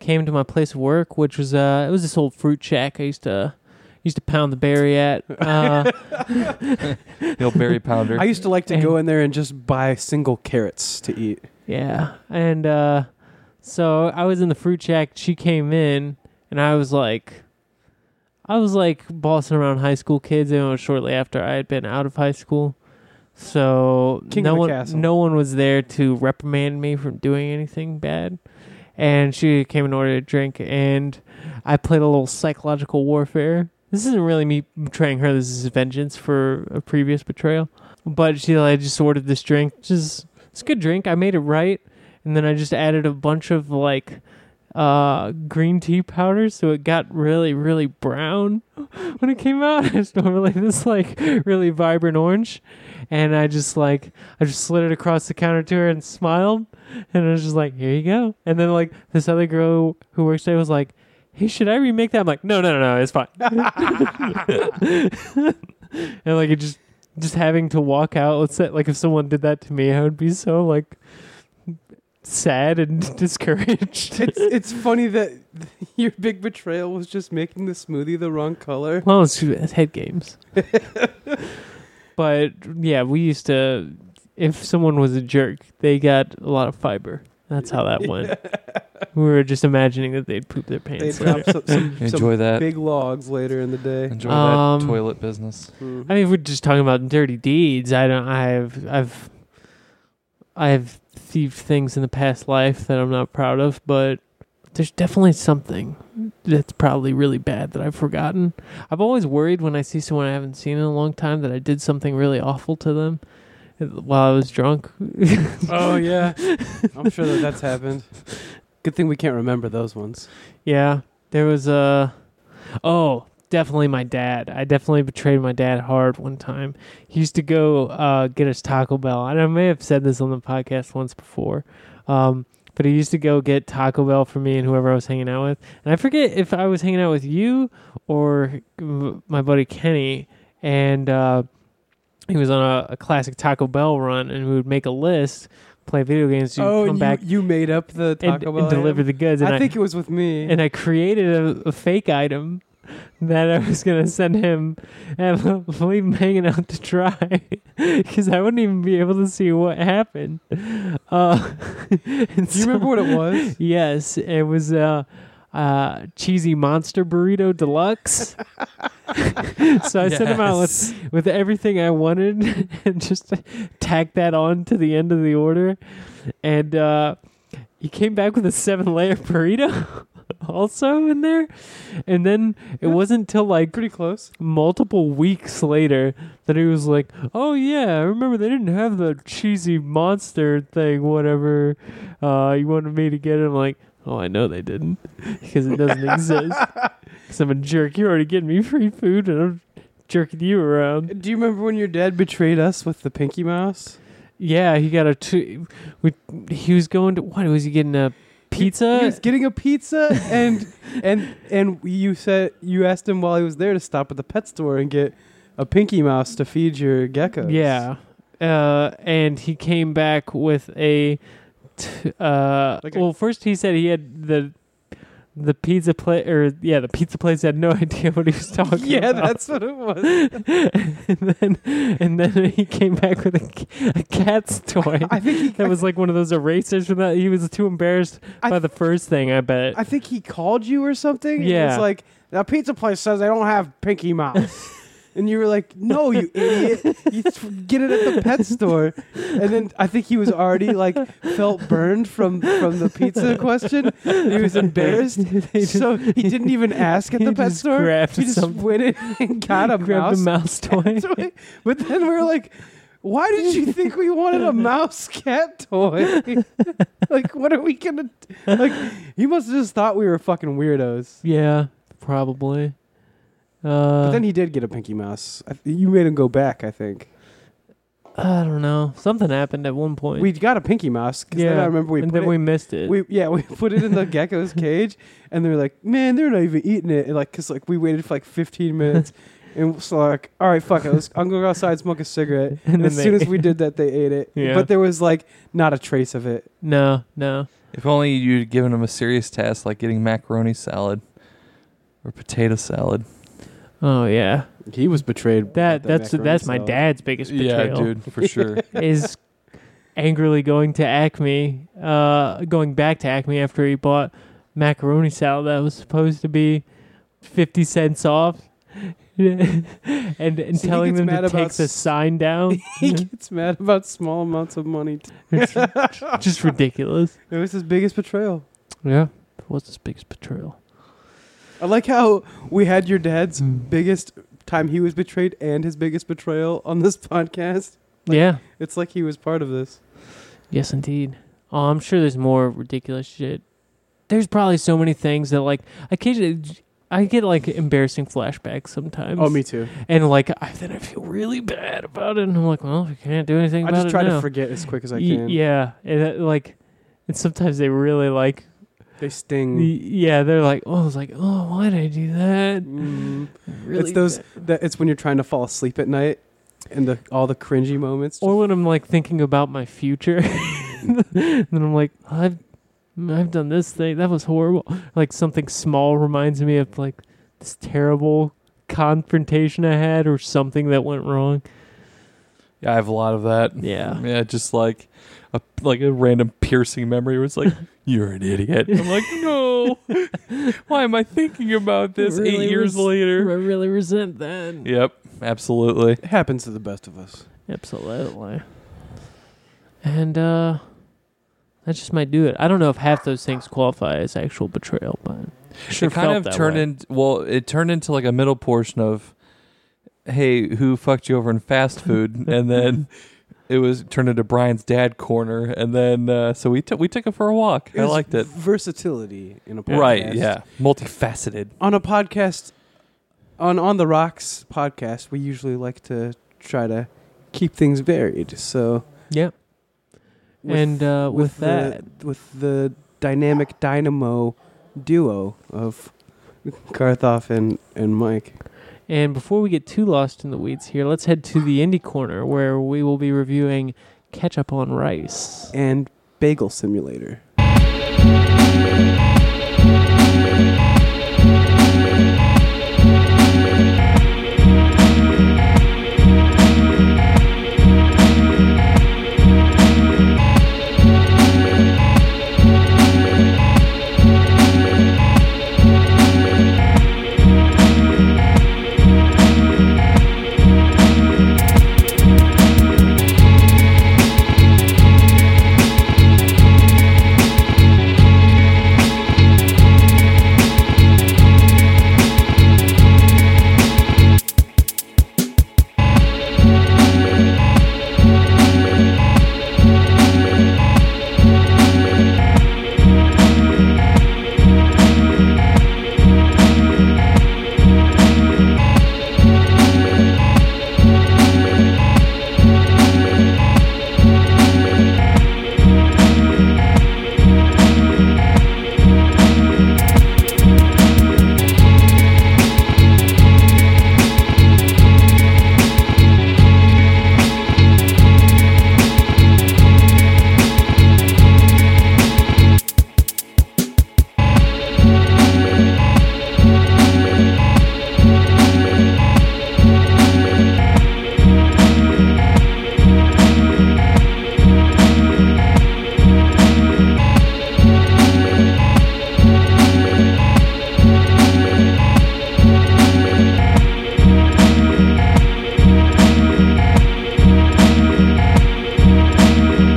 came to my place of work, which was uh, it was this old fruit shack I used to used to pound the berry at. Uh, [LAUGHS] The old berry pounder. I used to like to And- go in there and just buy single carrots to eat. yeah, and uh, so I was in the fruit shack. She came in, and I was like, I was like bossing around high school kids. And it was shortly after I had been out of high school, so King no one, castle. no one was there to reprimand me from doing anything bad. And she came and ordered a drink, and I played a little psychological warfare. This isn't really me betraying her. This is vengeance for a previous betrayal. But she like, just ordered this drink. Just it's a good drink. I made it right, and then I just added a bunch of like uh green tea powder so it got really really brown [LAUGHS] when it came out [LAUGHS] it's normally this like really vibrant orange and i just like i just slid it across the counter to her and smiled. And i was just like here you go. And then like this other girl who works there was like hey should i remake that? I'm like no no no no it's fine. [LAUGHS] And like it just just having to walk out let's say like if someone did that to me i would be so like sad and [LAUGHS] discouraged. It's it's funny that [LAUGHS] your big betrayal was just making the smoothie the wrong color. well it's, it's head games but yeah we used to if someone was a jerk they got a lot of fiber that's how that went [LAUGHS] we were just imagining that they'd poop their They pants dropped some, some, some Enjoy that. big logs later in the day. Enjoy Um, that toilet business. Mm. I mean, if we're just talking about dirty deeds, I don't. I've, I've, I've thieved things in the past life that I'm not proud of, but there's definitely something that's probably really bad that I've forgotten. I've always worried when I see someone I haven't seen in a long time that I did something really awful to them while I was drunk. [LAUGHS] Oh yeah, [LAUGHS] I'm sure that that's happened. Good thing we can't remember those ones. Yeah, there was a. Oh, definitely my dad. I definitely betrayed my dad hard one time. He used to go uh, get us Taco Bell, and I may have said this on the podcast once before. Um, but he used to go get Taco Bell for me and whoever I was hanging out with. And I forget if I was hanging out with you or my buddy Kenny. And uh, he was on a, a classic Taco Bell run, and we would make a list, play video games, you'd oh, come you, back you made up the and, Taco Bell. and deliver the goods. And I think it was with me. and I created a, a fake item that I was gonna send him and [LAUGHS] leave him hanging out to dry [LAUGHS] because I wouldn't even be able to see what happened. Uh, [LAUGHS] Do you remember what it was? Yes, it was uh, uh, cheesy monster burrito deluxe. so I sent him out with with everything I wanted and just tacked that on to the end of the order. And uh, he came back with a seven layer burrito [LAUGHS] also in there. And then it wasn't till like Pretty close. multiple weeks later that he was like, "Oh yeah, I remember they didn't have the cheesy monster thing, whatever. Uh, you wanted me to get it." I'm like, "Oh, I know they didn't [LAUGHS] because it doesn't exist. [LAUGHS] Because I'm a jerk. You're already getting me free food, and I'm jerking you around." Do you remember when your dad betrayed us with the Pinky Mouse? Yeah, he got a. T- we, he was going to what was he getting a pizza? He was getting a pizza, and and and you said you asked him while he was there to stop at the pet store and get a Pinky Mouse to feed your geckos. Yeah. Uh, and he came back with a. T- uh, Like a- well, first he said he had the the pizza place, or yeah, the pizza place had no [LAUGHS] idea what he was talking about. Yeah, about. that's what it was. [LAUGHS] and then and then he came back with a, a cat's toy. I think he. that was like one of those erasers from that. He was too embarrassed I by the first thing. I bet. I think he called you or something. Yeah. It's like the pizza place says they don't have Pinky Mouse. [LAUGHS] And you were like, "No, you [LAUGHS] idiot! You th- get it at the pet store." And then I think he was already like felt burned from from the pizza question. He was embarrassed, [LAUGHS] so he didn't even ask at the pet store. grabbed He just something. went in and got a [LAUGHS] grabbed mouse. a mouse toy. toy. But then we were like, "Why did you think we wanted a mouse cat toy? like, what are we gonna like?" He must have just thought we were fucking weirdos. yeah, probably. Uh, But then he did get a Pinky Mouse. I th- you made him go back, I think. I don't know. Something happened at one point. We got a Pinky Mouse. 'cause then Yeah, I remember we and put then it, we missed it. we yeah we [LAUGHS] put it in the gecko's cage, and they're like, man, they're not even eating it. And like, cause like we waited for like 15 minutes, [LAUGHS] and so like, all right, fuck it, let's, I'm gonna go outside and smoke a cigarette. [LAUGHS] And And, then as soon as we did that, they ate it. Yeah. But there was like not a trace of it. no, no. If only you'd given him a serious task like getting macaroni salad or potato salad. Oh yeah, He was betrayed. that that's macaroni that's my dad's biggest Yeah, betrayal. dude, for sure. [LAUGHS] is angrily going to Acme, uh, going back to Acme after he bought macaroni salad that was supposed to be fifty cents off, [LAUGHS] and and See, he telling gets them mad to take about the s- sign down. [LAUGHS] he gets mad about small amounts of money. T- it's just ridiculous. it was his biggest betrayal. Yeah, what's his biggest betrayal? I like how we had your dad's biggest time he was betrayed and his biggest betrayal on this [LAUGHS] podcast. Like- yeah. It's like he was part of this. Yes, indeed. Oh, I'm sure there's more ridiculous shit. There's probably so many things that like occasionally I get like embarrassing flashbacks sometimes. Oh, me too. And like I then I feel really bad about it, and I'm like, well, I can't do anything I about just it try now. to forget as quick as I can. yeah, and uh, like, and sometimes they really like, They y- sting. yeah, they're like, oh, it's like, oh, why did I do that? Mm. [LAUGHS] Really it's those that it's when you're trying to fall asleep at night and the all the cringy moments. Or when I'm like thinking about my future, [LAUGHS] then I'm like, I've I've done this thing that was horrible. Like something small reminds me of like this terrible confrontation I had or something that went wrong. Yeah, I have a lot of that. Yeah. Yeah, just like a like a random piercing memory where it's like, [LAUGHS] "You're an idiot." I'm like, [LAUGHS] "No, why am I thinking about this Really eight years res- I really resent that. Yep, absolutely. it happens to the best of us. Absolutely. And uh that just might do it. I don't know if half those things qualify as actual betrayal, but sure it kind felt of that turned way. into well, it turned into like a middle portion of, "Hey, who fucked you over in fast [LAUGHS] food?" and then. It was turned into Brian's dad corner, and then uh, so we took we took it for a walk. I liked it. Versatility in a podcast. Right? Yeah, multifaceted. On a podcast, on on the rocks podcast, we usually like to try to keep things varied. So yeah, with- and uh with, the, that with the dynamic dynamo duo of Karthoff and and Mike. And before we get too lost in the weeds here, let's head to the indie corner where we will be reviewing Ketchup on Rice. and Bagel Simulator.